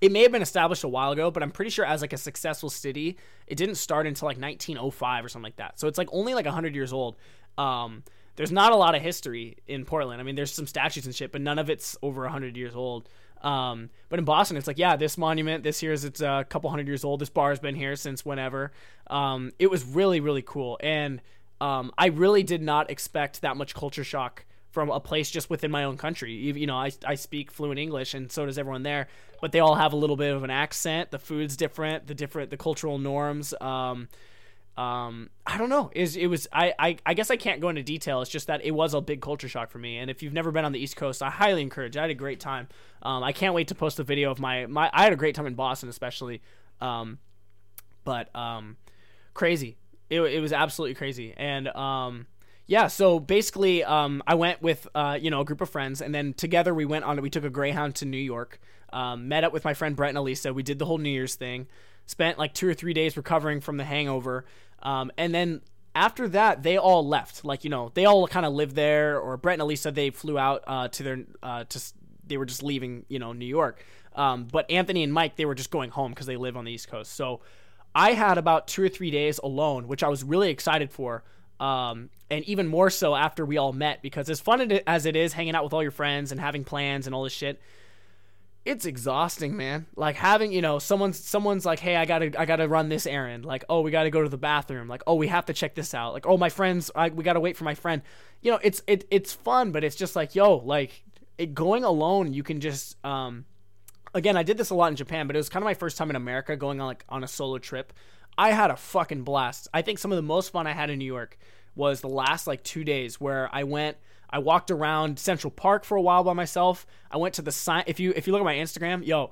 It may have been established a while ago, but I'm pretty sure as like a successful city, it didn't start until like 1905 or something like that. So it's like only like 100 years old. Um, there's not a lot of history in Portland. I mean, there's some statues and shit, but none of it's over 100 years old. Um, but in Boston, it's like, yeah, this monument, this here is it's a couple hundred years old. This bar has been here since whenever. Um, it was really, really cool. And um, I really did not expect that much culture shock from a place just within my own country. You, you know, I, I speak fluent English, and so does everyone there. But they all have a little bit of an accent. The food's different. The different the cultural norms. Um, um, I don't know. Is it was I, I I guess I can't go into detail. It's just that it was a big culture shock for me. And if you've never been on the East Coast, I highly encourage. I had a great time. Um, I can't wait to post a video of my my. I had a great time in Boston, especially. Um, but um, crazy. It, it was absolutely crazy. And um, yeah, so basically, um, I went with uh, you know a group of friends, and then together we went on. We took a Greyhound to New York. Um, met up with my friend Brett and Elisa. We did the whole New Year's thing. Spent like two or three days recovering from the hangover, um, and then after that, they all left. Like you know, they all kind of lived there. Or Brett and Elisa, they flew out uh, to their uh, to they were just leaving you know New York. Um, but Anthony and Mike, they were just going home because they live on the East Coast. So I had about two or three days alone, which I was really excited for. Um, and even more so after we all met because as fun as it is hanging out with all your friends and having plans and all this shit, it's exhausting, man. Like having, you know, someone's someone's like, "Hey, I got to I got to run this errand." Like, "Oh, we got to go to the bathroom." Like, "Oh, we have to check this out." Like, "Oh, my friends, I, we got to wait for my friend." You know, it's it it's fun, but it's just like, "Yo, like it, going alone, you can just um again, I did this a lot in Japan, but it was kind of my first time in America going on like on a solo trip. I had a fucking blast. I think some of the most fun I had in New York was the last like 2 days where I went I walked around Central Park for a while by myself. I went to the sign if you if you look at my Instagram, yo,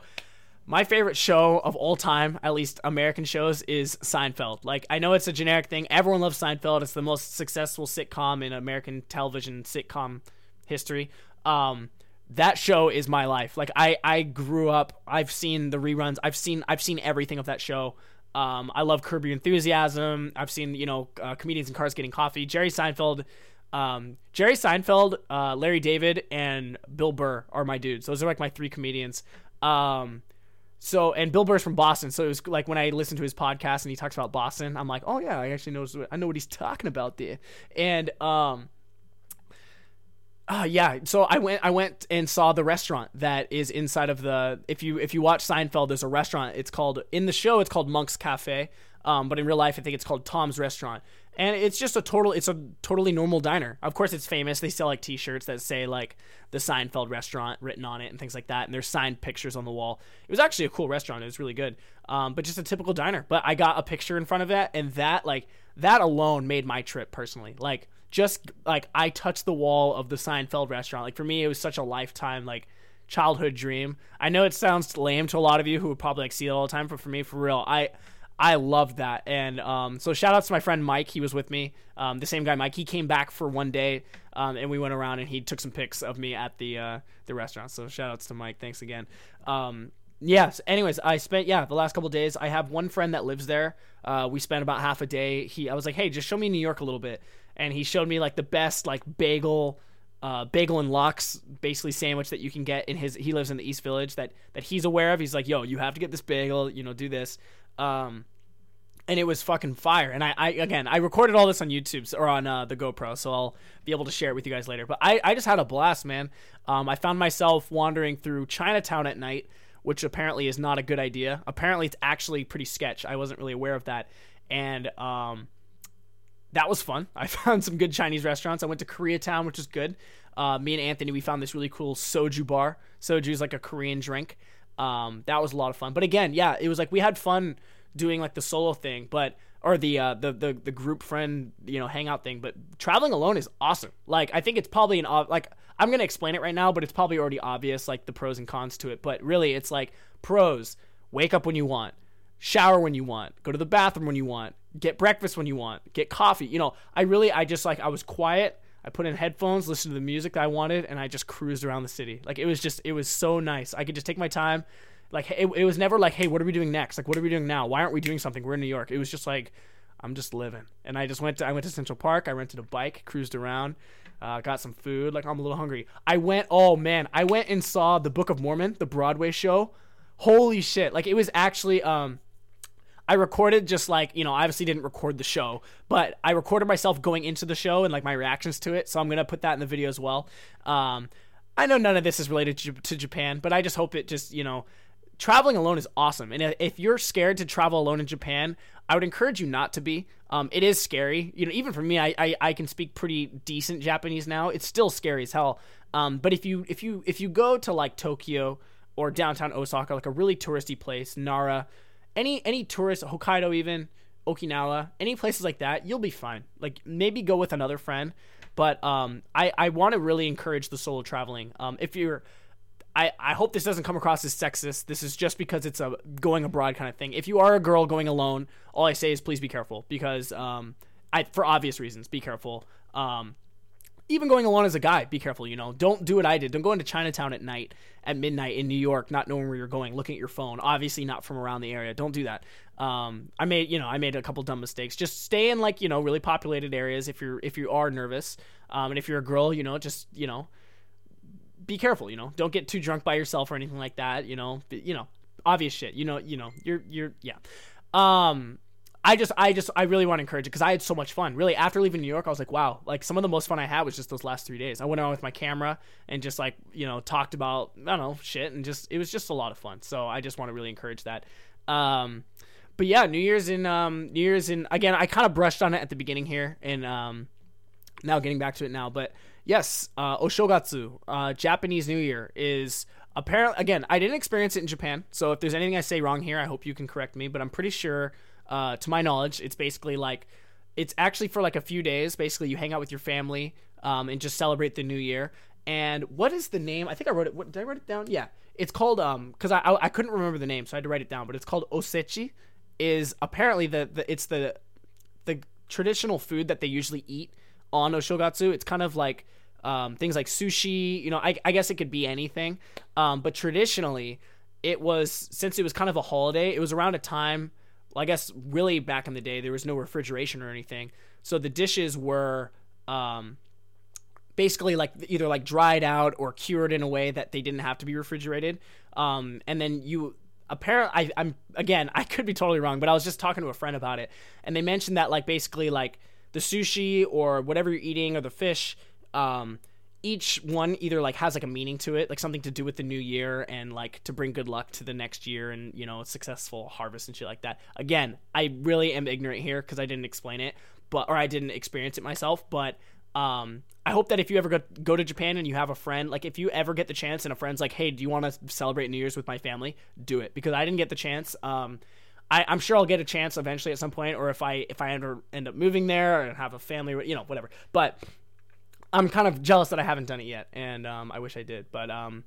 my favorite show of all time, at least American shows, is Seinfeld. Like, I know it's a generic thing. Everyone loves Seinfeld. It's the most successful sitcom in American television sitcom history. Um, that show is my life. Like I, I grew up. I've seen the reruns. I've seen I've seen everything of that show. Um, I love Curb Your Enthusiasm. I've seen you know uh, comedians in cars getting coffee. Jerry Seinfeld, um, Jerry Seinfeld, uh, Larry David, and Bill Burr are my dudes. Those are like my three comedians. Um, so and Bill Burr's from Boston, so it was like when I listened to his podcast and he talks about Boston, I'm like, oh yeah, I actually know I know what he's talking about there. And um, uh, yeah. So I went I went and saw the restaurant that is inside of the if you if you watch Seinfeld, there's a restaurant. It's called in the show it's called Monk's Cafe. Um, but in real life I think it's called Tom's Restaurant. And it's just a total it's a totally normal diner. Of course it's famous. They sell like t shirts that say like the Seinfeld restaurant written on it and things like that. And there's signed pictures on the wall. It was actually a cool restaurant. It was really good. Um, but just a typical diner. But I got a picture in front of that and that like that alone made my trip personally. Like just like I touched the wall of the Seinfeld restaurant. Like for me, it was such a lifetime like childhood dream. I know it sounds lame to a lot of you who would probably like see it all the time, but for me, for real, I I loved that. And um, so shout out to my friend Mike. He was with me. Um, the same guy, Mike. He came back for one day, um, and we went around and he took some pics of me at the uh, the restaurant. So shout outs to Mike. Thanks again. Um, yes. Anyways, I spent yeah the last couple days. I have one friend that lives there. Uh, we spent about half a day. He I was like, hey, just show me New York a little bit and he showed me like the best like bagel uh, bagel and lox basically sandwich that you can get in his he lives in the east village that that he's aware of he's like yo you have to get this bagel you know do this um and it was fucking fire and i, I again i recorded all this on youtube or on uh, the gopro so i'll be able to share it with you guys later but i, I just had a blast man um, i found myself wandering through chinatown at night which apparently is not a good idea apparently it's actually pretty sketch i wasn't really aware of that and um that was fun. I found some good Chinese restaurants. I went to Koreatown, which is good. Uh, me and Anthony, we found this really cool soju bar. Soju is like a Korean drink. Um, that was a lot of fun. But again, yeah, it was like we had fun doing like the solo thing, but or the uh, the the the group friend you know hangout thing. But traveling alone is awesome. Like I think it's probably an like I'm gonna explain it right now, but it's probably already obvious like the pros and cons to it. But really, it's like pros: wake up when you want, shower when you want, go to the bathroom when you want, get breakfast when you want, get coffee. You know, I really, I just like, I was quiet. I put in headphones, listened to the music I wanted, and I just cruised around the city. Like it was just, it was so nice. I could just take my time. Like it, it was never like, hey, what are we doing next? Like what are we doing now? Why aren't we doing something? We're in New York. It was just like, I'm just living. And I just went to, I went to Central Park. I rented a bike, cruised around, uh, got some food. Like I'm a little hungry. I went, oh man, I went and saw the Book of Mormon, the Broadway show. Holy shit! Like it was actually, um, I recorded just like, you know, obviously didn't record the show, but I recorded myself going into the show and like my reactions to it. So I'm going to put that in the video as well. Um, I know none of this is related to, to Japan, but I just hope it just, you know, traveling alone is awesome. And if you're scared to travel alone in Japan, I would encourage you not to be. Um, it is scary. You know, even for me, I, I, I, can speak pretty decent Japanese now. It's still scary as hell. Um, but if you if you if you go to like Tokyo or downtown Osaka, like a really touristy place, Nara, any any tourist, Hokkaido even, Okinawa, any places like that, you'll be fine. Like maybe go with another friend, but um, I I want to really encourage the solo traveling. Um, if you're I, I hope this doesn't come across as sexist. This is just because it's a going abroad kind of thing. If you are a girl going alone, all I say is please be careful because um, I for obvious reasons, be careful. Um, even going alone as a guy, be careful. You know, don't do what I did. Don't go into Chinatown at night, at midnight in New York, not knowing where you're going, looking at your phone. Obviously, not from around the area. Don't do that. Um, I made, you know, I made a couple dumb mistakes. Just stay in like you know really populated areas if you're if you are nervous, um, and if you're a girl, you know, just you know, be careful. You know, don't get too drunk by yourself or anything like that. You know, you know, obvious shit. You know, you know, you're you're yeah. Um, I just, I just, I really want to encourage it because I had so much fun. Really, after leaving New York, I was like, wow, like some of the most fun I had was just those last three days. I went around with my camera and just like, you know, talked about, I don't know, shit, and just, it was just a lot of fun. So I just want to really encourage that. Um, but yeah, New Year's in, um, New Year's in, again, I kind of brushed on it at the beginning here, and um, now getting back to it now. But yes, uh, Oshogatsu, uh, Japanese New Year is apparently, again, I didn't experience it in Japan. So if there's anything I say wrong here, I hope you can correct me. But I'm pretty sure uh, to my knowledge, it's basically like it's actually for like a few days. Basically, you hang out with your family um, and just celebrate the new year. And what is the name? I think I wrote it. What, did I write it down? Yeah, it's called um because I, I, I couldn't remember the name, so I had to write it down. But it's called osechi. Is apparently the, the it's the the traditional food that they usually eat on Oshogatsu. It's kind of like um, things like sushi. You know, I, I guess it could be anything. Um, but traditionally, it was since it was kind of a holiday. It was around a time well, I guess really back in the day there was no refrigeration or anything, so the dishes were um, basically like either like dried out or cured in a way that they didn't have to be refrigerated. Um, and then you apparently I, am again I could be totally wrong, but I was just talking to a friend about it, and they mentioned that like basically like the sushi or whatever you're eating or the fish. Um, each one either like has like a meaning to it, like something to do with the new year and like to bring good luck to the next year and you know successful harvest and shit like that. Again, I really am ignorant here because I didn't explain it, but or I didn't experience it myself. But um, I hope that if you ever go, go to Japan and you have a friend, like if you ever get the chance and a friend's like, hey, do you want to celebrate New Year's with my family? Do it because I didn't get the chance. Um, I, am sure I'll get a chance eventually at some point, or if I if I ever end up moving there and have a family, you know, whatever. But I'm kind of jealous that I haven't done it yet, and um, I wish I did. But um,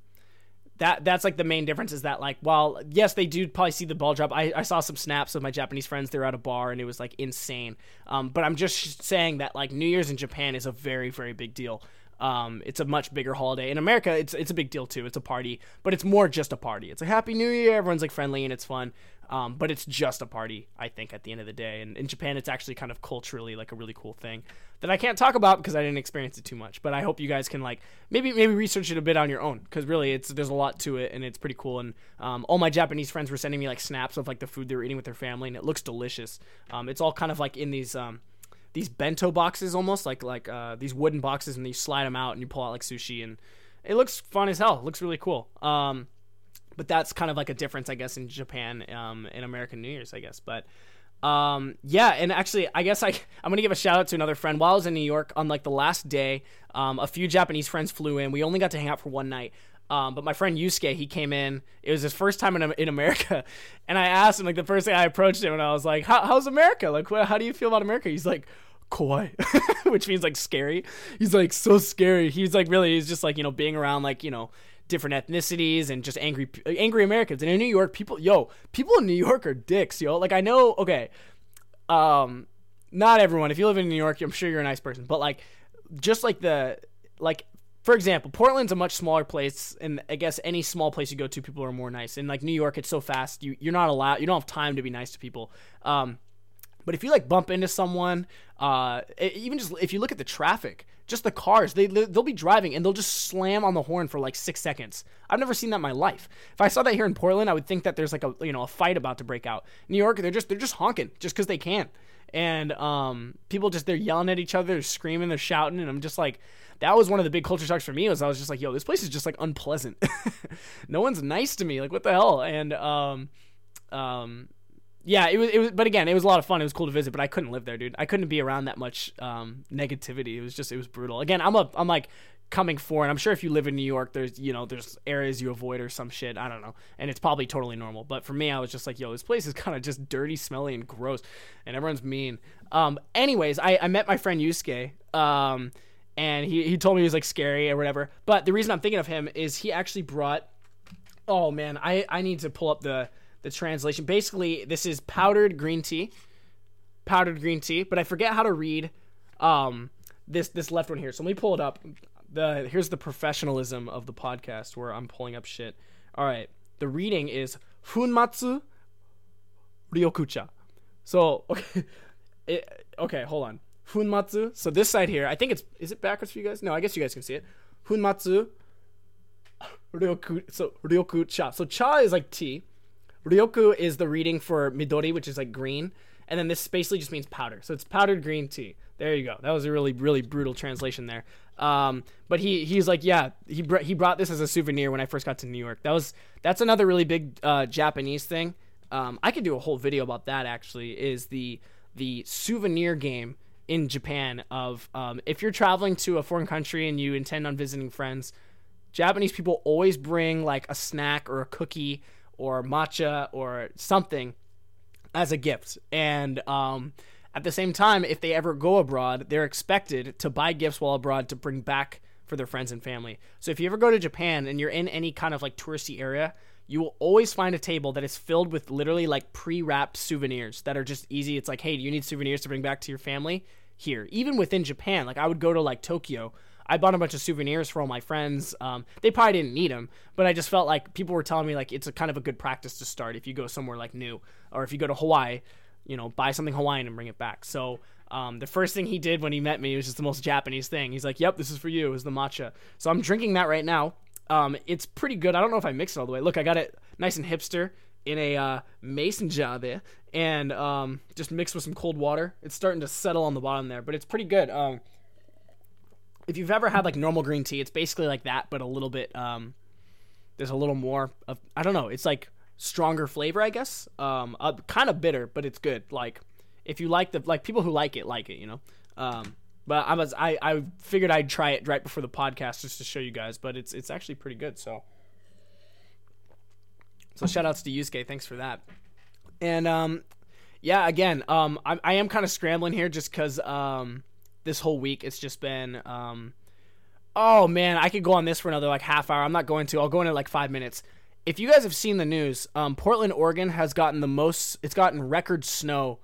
that that's like the main difference is that like while yes they do probably see the ball drop. I, I saw some snaps of my Japanese friends. They at a bar and it was like insane. Um, but I'm just saying that like New Year's in Japan is a very very big deal. Um, it's a much bigger holiday. In America, it's it's a big deal too. It's a party, but it's more just a party. It's a Happy New Year. Everyone's like friendly and it's fun. Um, but it's just a party, I think, at the end of the day. And in Japan, it's actually kind of culturally like a really cool thing that I can't talk about because I didn't experience it too much. But I hope you guys can like maybe maybe research it a bit on your own because really it's there's a lot to it and it's pretty cool. And um, all my Japanese friends were sending me like snaps of like the food they were eating with their family, and it looks delicious. Um, it's all kind of like in these um, these bento boxes almost like like uh, these wooden boxes, and you slide them out and you pull out like sushi, and it looks fun as hell. It looks really cool. But that's kind of like a difference, I guess, in Japan, um, in American New Year's, I guess. But um, yeah, and actually, I guess I I'm gonna give a shout out to another friend. While I was in New York on like the last day, um, a few Japanese friends flew in. We only got to hang out for one night. Um, but my friend Yusuke, he came in. It was his first time in, in America, and I asked him like the first thing I approached him, and I was like, "How's America? Like, what, how do you feel about America?" He's like, "Kawaii," which means like scary. He's like so scary. He's like really, he's just like you know being around like you know different ethnicities and just angry angry Americans. And in New York, people yo, people in New York are dicks, yo. Like I know, okay, um, not everyone. If you live in New York, I'm sure you're a nice person, but like just like the like for example, Portland's a much smaller place, and I guess any small place you go to, people are more nice. And like New York, it's so fast, you you're not allowed, you don't have time to be nice to people. Um, but if you like bump into someone, uh, even just if you look at the traffic, just the cars, they they'll be driving and they'll just slam on the horn for like six seconds. I've never seen that in my life. If I saw that here in Portland, I would think that there's like a you know a fight about to break out. New York, they're just they're just honking just because they can, and um, people just they're yelling at each other, they're screaming, they're shouting, and I'm just like that was one of the big culture shocks for me was I was just like, yo, this place is just like unpleasant. no one's nice to me. Like what the hell? And um um yeah, it was it was but again, it was a lot of fun. It was cool to visit, but I couldn't live there, dude. I couldn't be around that much um negativity. It was just it was brutal. Again, I'm a I'm like coming for and I'm sure if you live in New York there's you know there's areas you avoid or some shit I don't know and it's probably totally normal but for me I was just like yo this place is kind of just dirty smelly and gross and everyone's mean um anyways I, I met my friend Yusuke um and he, he told me he was like scary or whatever. But the reason I'm thinking of him is he actually brought. Oh man, I I need to pull up the the translation. Basically, this is powdered green tea, powdered green tea. But I forget how to read um this this left one here. So let me pull it up. The here's the professionalism of the podcast where I'm pulling up shit. All right, the reading is Funmatsu Ryokucha. So okay, it, okay, hold on. Funmatsu. So this side here, I think it's is it backwards for you guys? No, I guess you guys can see it. Funmatsu. Ryoku. So Ryoku cha. So cha is like tea. Ryoku is the reading for Midori, which is like green, and then this basically just means powder. So it's powdered green tea. There you go. That was a really really brutal translation there. Um, but he he's like, yeah, he br- he brought this as a souvenir when I first got to New York. That was that's another really big uh, Japanese thing. Um, I could do a whole video about that. Actually, is the the souvenir game in Japan of um, if you're traveling to a foreign country and you intend on visiting friends, Japanese people always bring like a snack or a cookie or matcha or something as a gift. And um, at the same time, if they ever go abroad, they're expected to buy gifts while abroad to bring back for their friends and family. So if you ever go to Japan and you're in any kind of like touristy area, you will always find a table that is filled with literally like pre-wrapped souvenirs that are just easy. It's like, hey, do you need souvenirs to bring back to your family? here. Even within Japan, like I would go to like Tokyo. I bought a bunch of souvenirs for all my friends. Um, they probably didn't need them, but I just felt like people were telling me like it's a kind of a good practice to start if you go somewhere like new, or if you go to Hawaii, you know, buy something Hawaiian and bring it back. So um, the first thing he did when he met me was just the most Japanese thing. He's like, "Yep, this is for you." Is the matcha. So I'm drinking that right now. Um, it's pretty good. I don't know if I mix it all the way. Look, I got it nice and hipster in a uh, mason jar there, and um, just mixed with some cold water. It's starting to settle on the bottom there, but it's pretty good. Um, if you've ever had like normal green tea, it's basically like that, but a little bit. Um, there's a little more of I don't know. It's like stronger flavor, I guess. Um, uh, kind of bitter, but it's good. Like if you like the like people who like it like it, you know. Um, but I was I I figured I'd try it right before the podcast just to show you guys, but it's it's actually pretty good. So. So shout outs to Yusuke. Thanks for that. And um, yeah, again, um, I, I am kind of scrambling here just because um, this whole week it's just been um, oh man, I could go on this for another like half hour. I'm not going to. I'll go into like five minutes. If you guys have seen the news, um, Portland, Oregon has gotten the most. It's gotten record snow.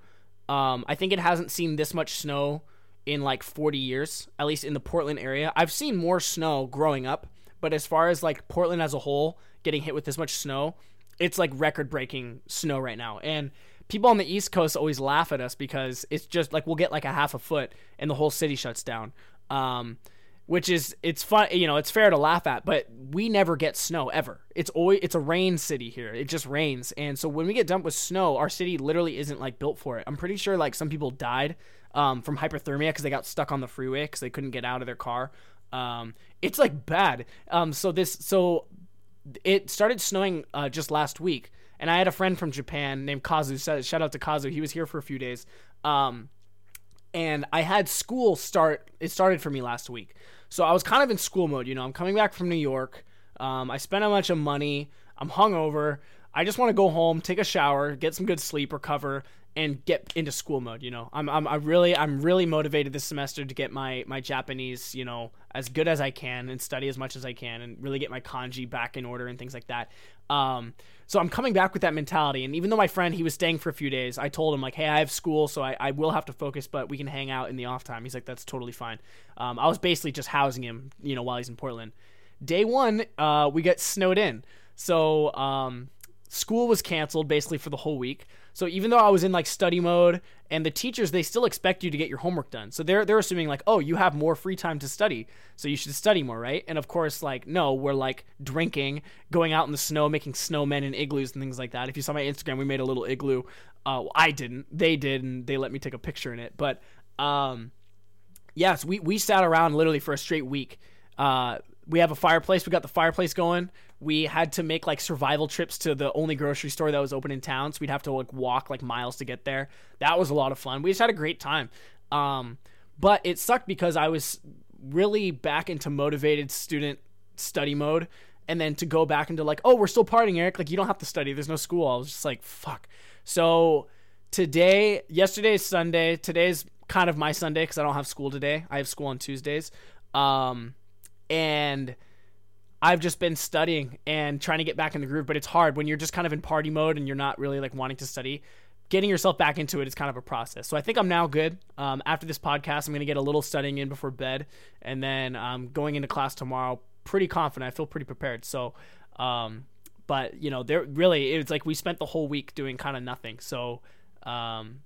Um, I think it hasn't seen this much snow in like 40 years, at least in the Portland area. I've seen more snow growing up, but as far as like Portland as a whole getting hit with this much snow, it's like record breaking snow right now. And people on the East Coast always laugh at us because it's just like we'll get like a half a foot and the whole city shuts down. Um, which is it's fun, you know, it's fair to laugh at, but we never get snow ever. It's always it's a rain city here. It just rains, and so when we get dumped with snow, our city literally isn't like built for it. I'm pretty sure like some people died um, from hypothermia because they got stuck on the freeway because they couldn't get out of their car. Um, it's like bad. Um, so this so it started snowing uh, just last week, and I had a friend from Japan named Kazu. Shout out to Kazu. He was here for a few days. Um, and I had school start. It started for me last week, so I was kind of in school mode. You know, I'm coming back from New York. Um, I spent a bunch of money. I'm hungover. I just want to go home, take a shower, get some good sleep, recover, and get into school mode. You know, I'm I'm I really I'm really motivated this semester to get my my Japanese you know as good as I can and study as much as I can and really get my kanji back in order and things like that. Um, so I'm coming back with that mentality. And even though my friend he was staying for a few days, I told him like, hey, I have school, so I, I will have to focus, but we can hang out in the off time. He's like, that's totally fine. Um, I was basically just housing him, you know, while he's in Portland. Day one, uh, we got snowed in. So um, school was canceled basically for the whole week. So even though I was in like study mode and the teachers they still expect you to get your homework done. So they're they're assuming like, "Oh, you have more free time to study. So you should study more, right?" And of course, like, no, we're like drinking, going out in the snow, making snowmen and igloos and things like that. If you saw my Instagram, we made a little igloo. Uh, well, I didn't. They did and they let me take a picture in it. But um yes, we we sat around literally for a straight week. Uh we have a fireplace. We got the fireplace going. We had to make like survival trips to the only grocery store that was open in town, so we'd have to like walk like miles to get there. That was a lot of fun. We just had a great time. Um, but it sucked because I was really back into motivated student study mode, and then to go back into like, oh, we're still partying, Eric. Like you don't have to study. There's no school. I was just like, fuck. So today, yesterday's Sunday. Today's kind of my Sunday because I don't have school today. I have school on Tuesdays. Um, and I've just been studying and trying to get back in the groove, but it's hard when you're just kind of in party mode and you're not really like wanting to study. Getting yourself back into it is kind of a process. So I think I'm now good. Um, after this podcast, I'm going to get a little studying in before bed, and then um, going into class tomorrow, pretty confident. I feel pretty prepared. So, um, but you know, there really it's like we spent the whole week doing kind of nothing. So, um,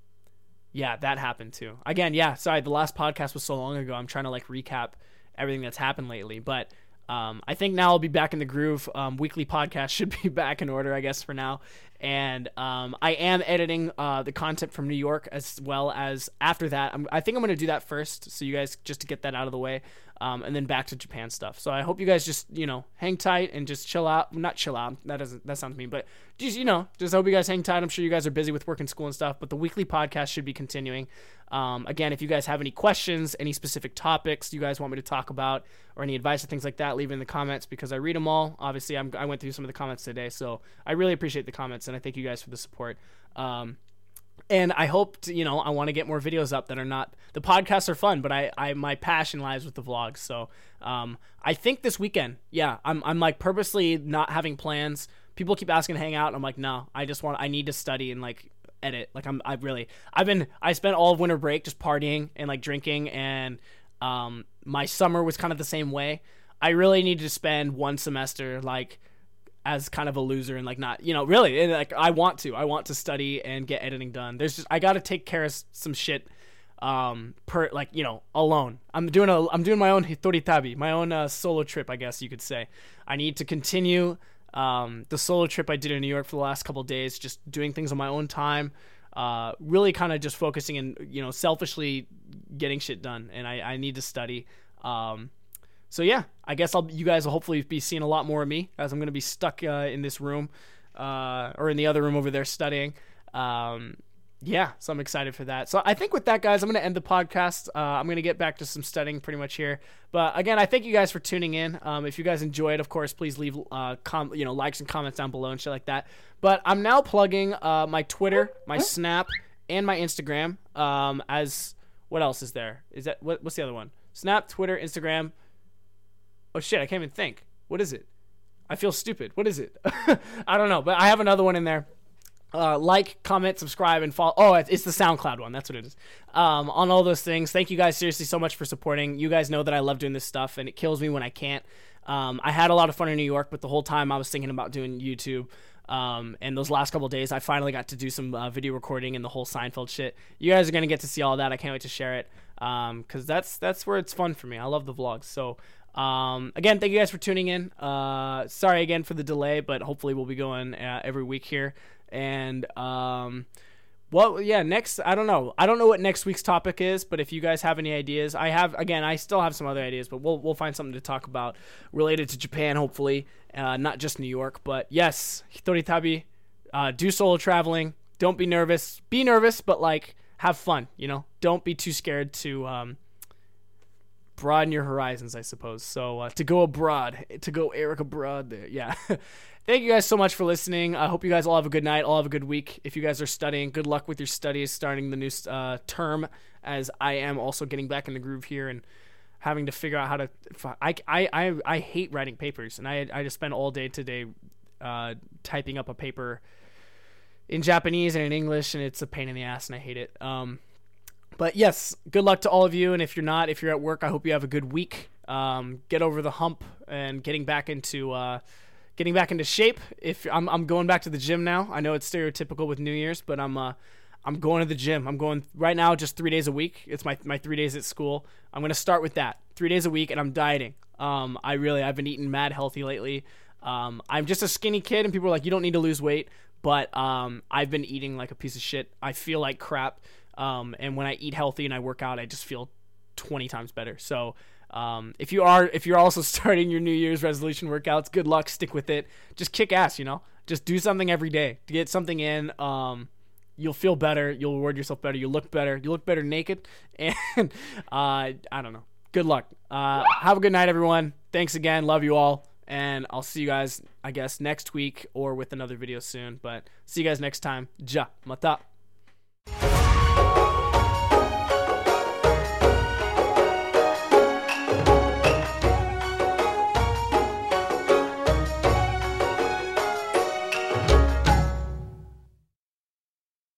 yeah, that happened too. Again, yeah, sorry, the last podcast was so long ago. I'm trying to like recap everything that's happened lately. But um, I think now I'll be back in the groove. Um, weekly podcast should be back in order, I guess, for now. And um, I am editing uh, the content from New York as well as after that. I'm, i think I'm going to do that first, so you guys just to get that out of the way, um, and then back to Japan stuff. So I hope you guys just you know hang tight and just chill out. Not chill out. That doesn't that sounds mean, but just you know just hope you guys hang tight. I'm sure you guys are busy with work and school and stuff, but the weekly podcast should be continuing. Um, again, if you guys have any questions, any specific topics you guys want me to talk about, or any advice or things like that, leave it in the comments because I read them all. Obviously, I'm, i went through some of the comments today, so I really appreciate the comments and I thank you guys for the support. Um, and I hope to, you know I want to get more videos up that are not the podcasts are fun, but I, I my passion lies with the vlogs. So um, I think this weekend, yeah, I'm I'm like purposely not having plans. People keep asking to hang out. I'm like, no, I just want I need to study and like edit. Like I'm I really I've been I spent all of winter break just partying and like drinking and um my summer was kind of the same way. I really needed to spend one semester like as kind of a loser and like not you know really and like I want to I want to study and get editing done. There's just I got to take care of some shit um per like you know alone i'm doing a i'm doing my own hitoritabi my own uh, solo trip i guess you could say i need to continue um, the solo trip I did in New York for the last couple days, just doing things on my own time, uh, really kind of just focusing and you know selfishly getting shit done. And I, I need to study. Um, so yeah, I guess I'll you guys will hopefully be seeing a lot more of me as I'm going to be stuck uh, in this room uh, or in the other room over there studying. Um, yeah, so I'm excited for that. So I think with that, guys, I'm going to end the podcast. Uh, I'm going to get back to some studying pretty much here. But again, I thank you guys for tuning in. Um, if you guys enjoyed, of course, please leave uh, com- you know likes and comments down below and shit like that. But I'm now plugging uh, my Twitter, my Snap, and my Instagram. Um, as what else is there? Is that what, what's the other one? Snap, Twitter, Instagram. Oh shit, I can't even think. What is it? I feel stupid. What is it? I don't know, but I have another one in there. Uh, like, comment, subscribe, and follow. Oh, it's the SoundCloud one. That's what it is. Um, on all those things. Thank you guys seriously so much for supporting. You guys know that I love doing this stuff, and it kills me when I can't. Um, I had a lot of fun in New York, but the whole time I was thinking about doing YouTube. Um, and those last couple days, I finally got to do some uh, video recording and the whole Seinfeld shit. You guys are gonna get to see all that. I can't wait to share it because um, that's that's where it's fun for me. I love the vlogs. So um, again, thank you guys for tuning in. Uh, sorry again for the delay, but hopefully we'll be going uh, every week here. And um, well, yeah, next I don't know. I don't know what next week's topic is, but if you guys have any ideas, I have again, I still have some other ideas, but we'll we'll find something to talk about related to Japan, hopefully, uh, not just New York. But yes, Hitoritabi, uh, do solo traveling. Don't be nervous. Be nervous, but like have fun. You know, don't be too scared to um, broaden your horizons, I suppose. So uh, to go abroad, to go Eric abroad there, yeah. thank you guys so much for listening. I hope you guys all have a good night. All have a good week. If you guys are studying, good luck with your studies starting the new uh, term. As I am also getting back in the groove here and having to figure out how to. I, I, I, I hate writing papers, and I I just spend all day today uh, typing up a paper in Japanese and in English, and it's a pain in the ass, and I hate it. Um, but yes, good luck to all of you. And if you're not, if you're at work, I hope you have a good week. Um, get over the hump and getting back into uh, getting back into shape. If I'm I'm going back to the gym now. I know it's stereotypical with New Year's, but I'm uh, I'm going to the gym. I'm going right now just three days a week. It's my my three days at school. I'm gonna start with that three days a week, and I'm dieting. Um, I really I've been eating mad healthy lately. Um, I'm just a skinny kid, and people are like, you don't need to lose weight. But um, I've been eating like a piece of shit. I feel like crap. Um, and when I eat healthy and I work out, I just feel 20 times better. So um, if you are if you're also starting your New Year's resolution workouts, good luck. Stick with it. Just kick ass. You know, just do something every day to get something in. Um, you'll feel better. You'll reward yourself better. You look better. You look better naked. And uh, I don't know. Good luck. Uh, have a good night, everyone. Thanks again. Love you all. And I'll see you guys, I guess, next week or with another video soon. But see you guys next time. Ja, mata.